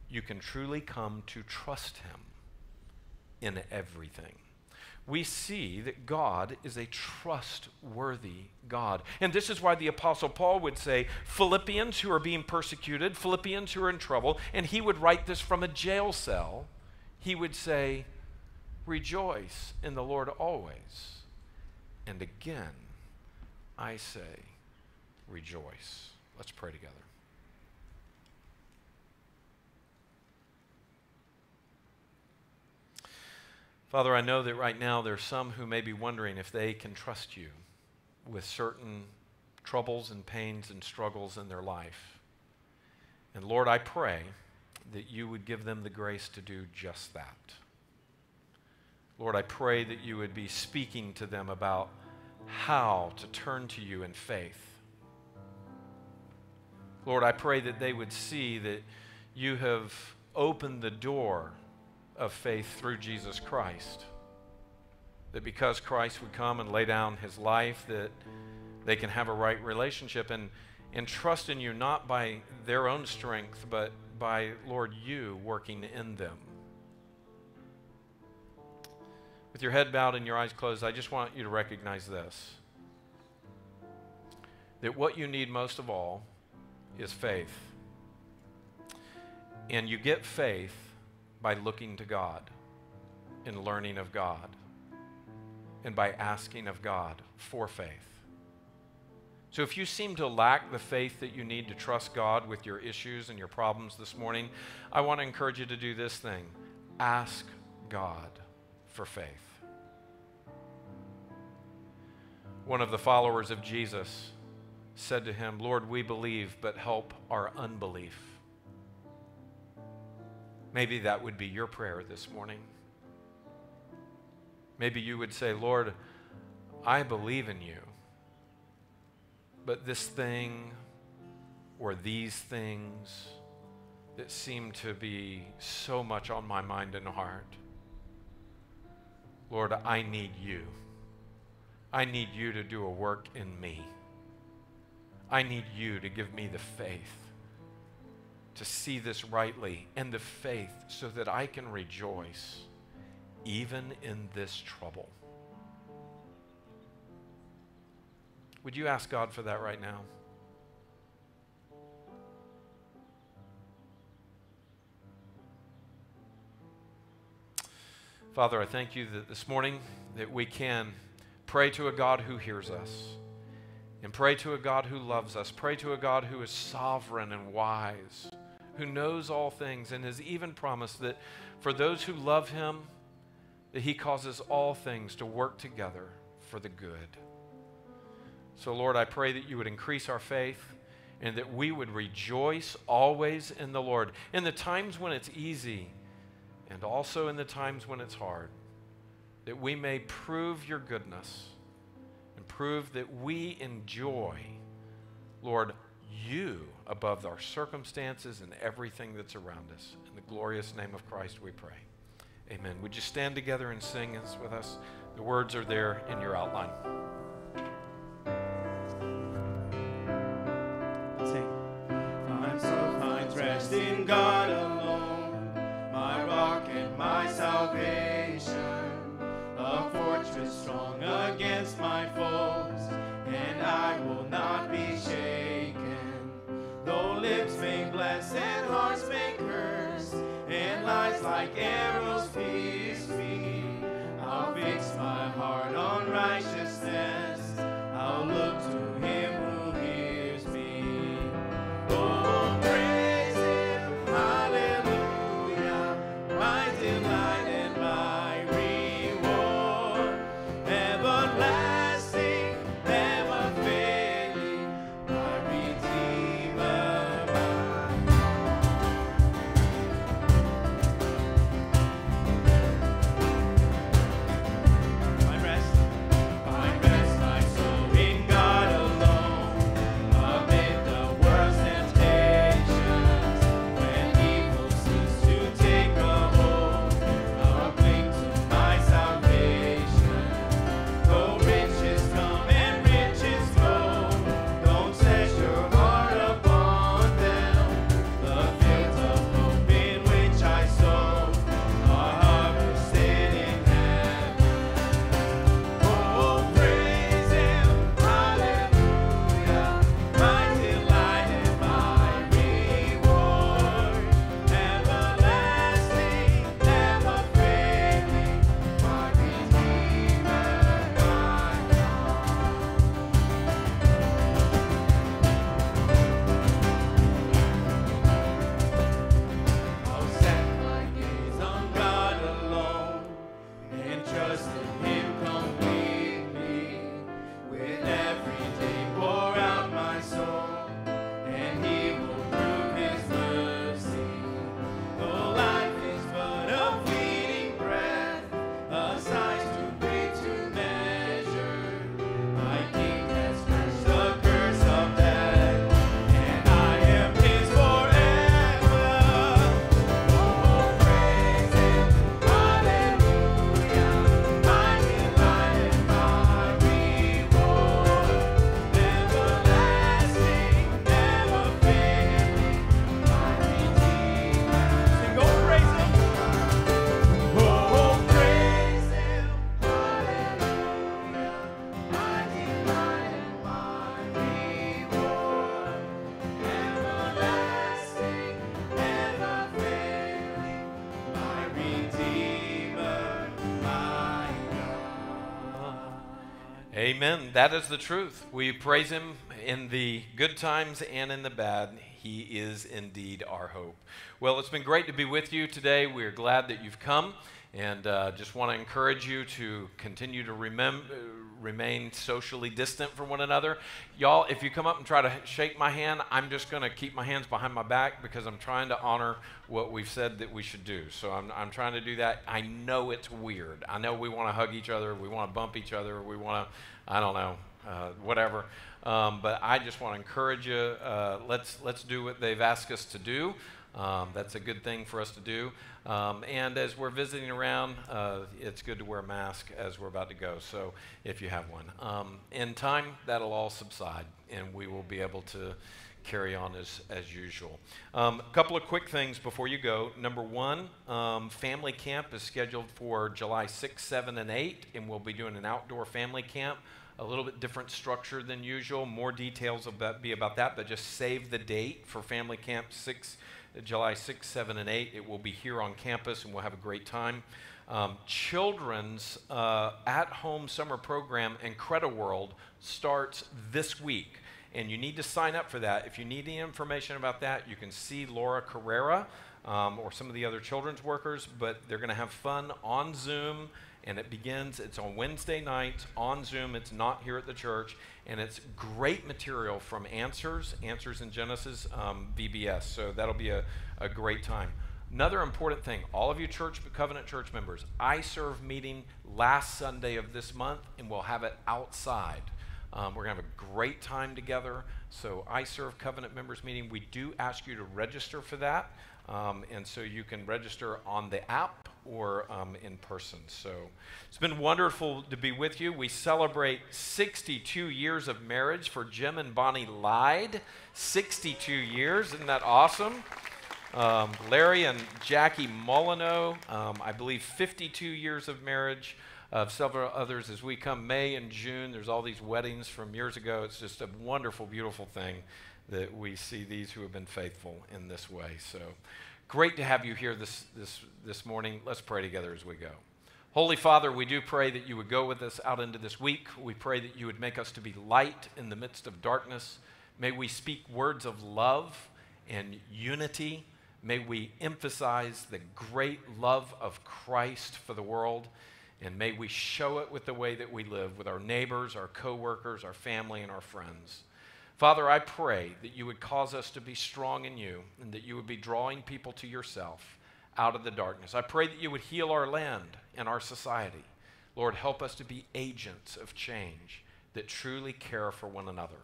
you can truly come to trust Him in everything. We see that God is a trustworthy God. And this is why the Apostle Paul would say, Philippians who are being persecuted, Philippians who are in trouble, and he would write this from a jail cell. He would say, Rejoice in the Lord always. And again, I say, Rejoice. Let's pray together. Father, I know that right now there's some who may be wondering if they can trust you with certain troubles and pains and struggles in their life. And Lord, I pray that you would give them the grace to do just that. Lord, I pray that you would be speaking to them about how to turn to you in faith. Lord, I pray that they would see that you have opened the door of faith through Jesus Christ. That because Christ would come and lay down his life, that they can have a right relationship and, and trust in you not by their own strength, but by, Lord, you working in them. With your head bowed and your eyes closed, I just want you to recognize this that what you need most of all is faith. And you get faith by looking to God and learning of God and by asking of God for faith. So, if you seem to lack the faith that you need to trust God with your issues and your problems this morning, I want to encourage you to do this thing ask God for faith. One of the followers of Jesus said to him, Lord, we believe, but help our unbelief. Maybe that would be your prayer this morning. Maybe you would say, Lord, I believe in you, but this thing or these things that seem to be so much on my mind and heart, Lord, I need you. I need you to do a work in me. I need you to give me the faith to see this rightly and the faith so that I can rejoice even in this trouble. Would you ask God for that right now? Father, I thank you that this morning that we can pray to a God who hears us and pray to a God who loves us, pray to a God who is sovereign and wise who knows all things and has even promised that for those who love him, that he causes all things to work together for the good. So, Lord, I pray that you would increase our faith and that we would rejoice always in the Lord, in the times when it's easy and also in the times when it's hard, that we may prove your goodness and prove that we enjoy, Lord, you above our circumstances and everything that's around us. In the glorious name of Christ, we pray. Amen. Would you stand together and sing with us? The words are there in your outline. Sing. My so finds rest in God alone, my rock and my salvation, a fortress strong against my foes, and I will not be shaken. Though lips may bless and hearts may curse, and lies like arrows Amen. That is the truth. We praise Him in the good times and in the bad. He is indeed our hope. Well, it's been great to be with you today. We're glad that you've come and uh, just want to encourage you to continue to remain socially distant from one another. Y'all, if you come up and try to shake my hand, I'm just going to keep my hands behind my back because I'm trying to honor what we've said that we should do. So I'm, I'm trying to do that. I know it's weird. I know we want to hug each other, we want to bump each other, we want to, I don't know, uh, whatever. Um, but I just want to encourage you. Uh, let's let's do what they've asked us to do. Um, that's a good thing for us to do. Um, and as we're visiting around, uh, it's good to wear a mask as we're about to go. So if you have one, um, in time that'll all subside, and we will be able to carry on as, as usual. Um, a couple of quick things before you go. Number one, um, family camp is scheduled for July 6, 7, and 8, and we'll be doing an outdoor family camp. A little bit different structure than usual. More details will be about that, but just save the date for family camp 6 July 6, 7, and 8. It will be here on campus, and we'll have a great time. Um, children's uh, at home summer program, Incrediworld, World, starts this week. And you need to sign up for that. If you need any information about that, you can see Laura Carrera um, or some of the other children's workers, but they're going to have fun on Zoom and it begins, it's on Wednesday nights on Zoom. It's not here at the church. And it's great material from Answers, Answers in Genesis, um, VBS. So that'll be a, a great time. Another important thing, all of you church covenant church members, I serve meeting last Sunday of this month, and we'll have it outside. Um, we're going to have a great time together. So, I serve covenant members meeting. We do ask you to register for that. Um, and so you can register on the app or um, in person. So it's been wonderful to be with you. We celebrate 62 years of marriage for Jim and Bonnie Lyde. 62 years. Isn't that awesome? Um, Larry and Jackie Molyneux, um, I believe 52 years of marriage. Of several others as we come May and June. There's all these weddings from years ago. It's just a wonderful, beautiful thing that we see these who have been faithful in this way. So great to have you here this, this, this morning. Let's pray together as we go. Holy Father, we do pray that you would go with us out into this week. We pray that you would make us to be light in the midst of darkness. May we speak words of love and unity. May we emphasize the great love of Christ for the world. And may we show it with the way that we live with our neighbors, our coworkers, our family, and our friends. Father, I pray that you would cause us to be strong in you and that you would be drawing people to yourself out of the darkness. I pray that you would heal our land and our society. Lord, help us to be agents of change that truly care for one another.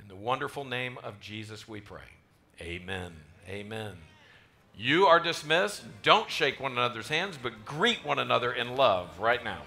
In the wonderful name of Jesus, we pray. Amen. Amen. You are dismissed. Don't shake one another's hands, but greet one another in love right now.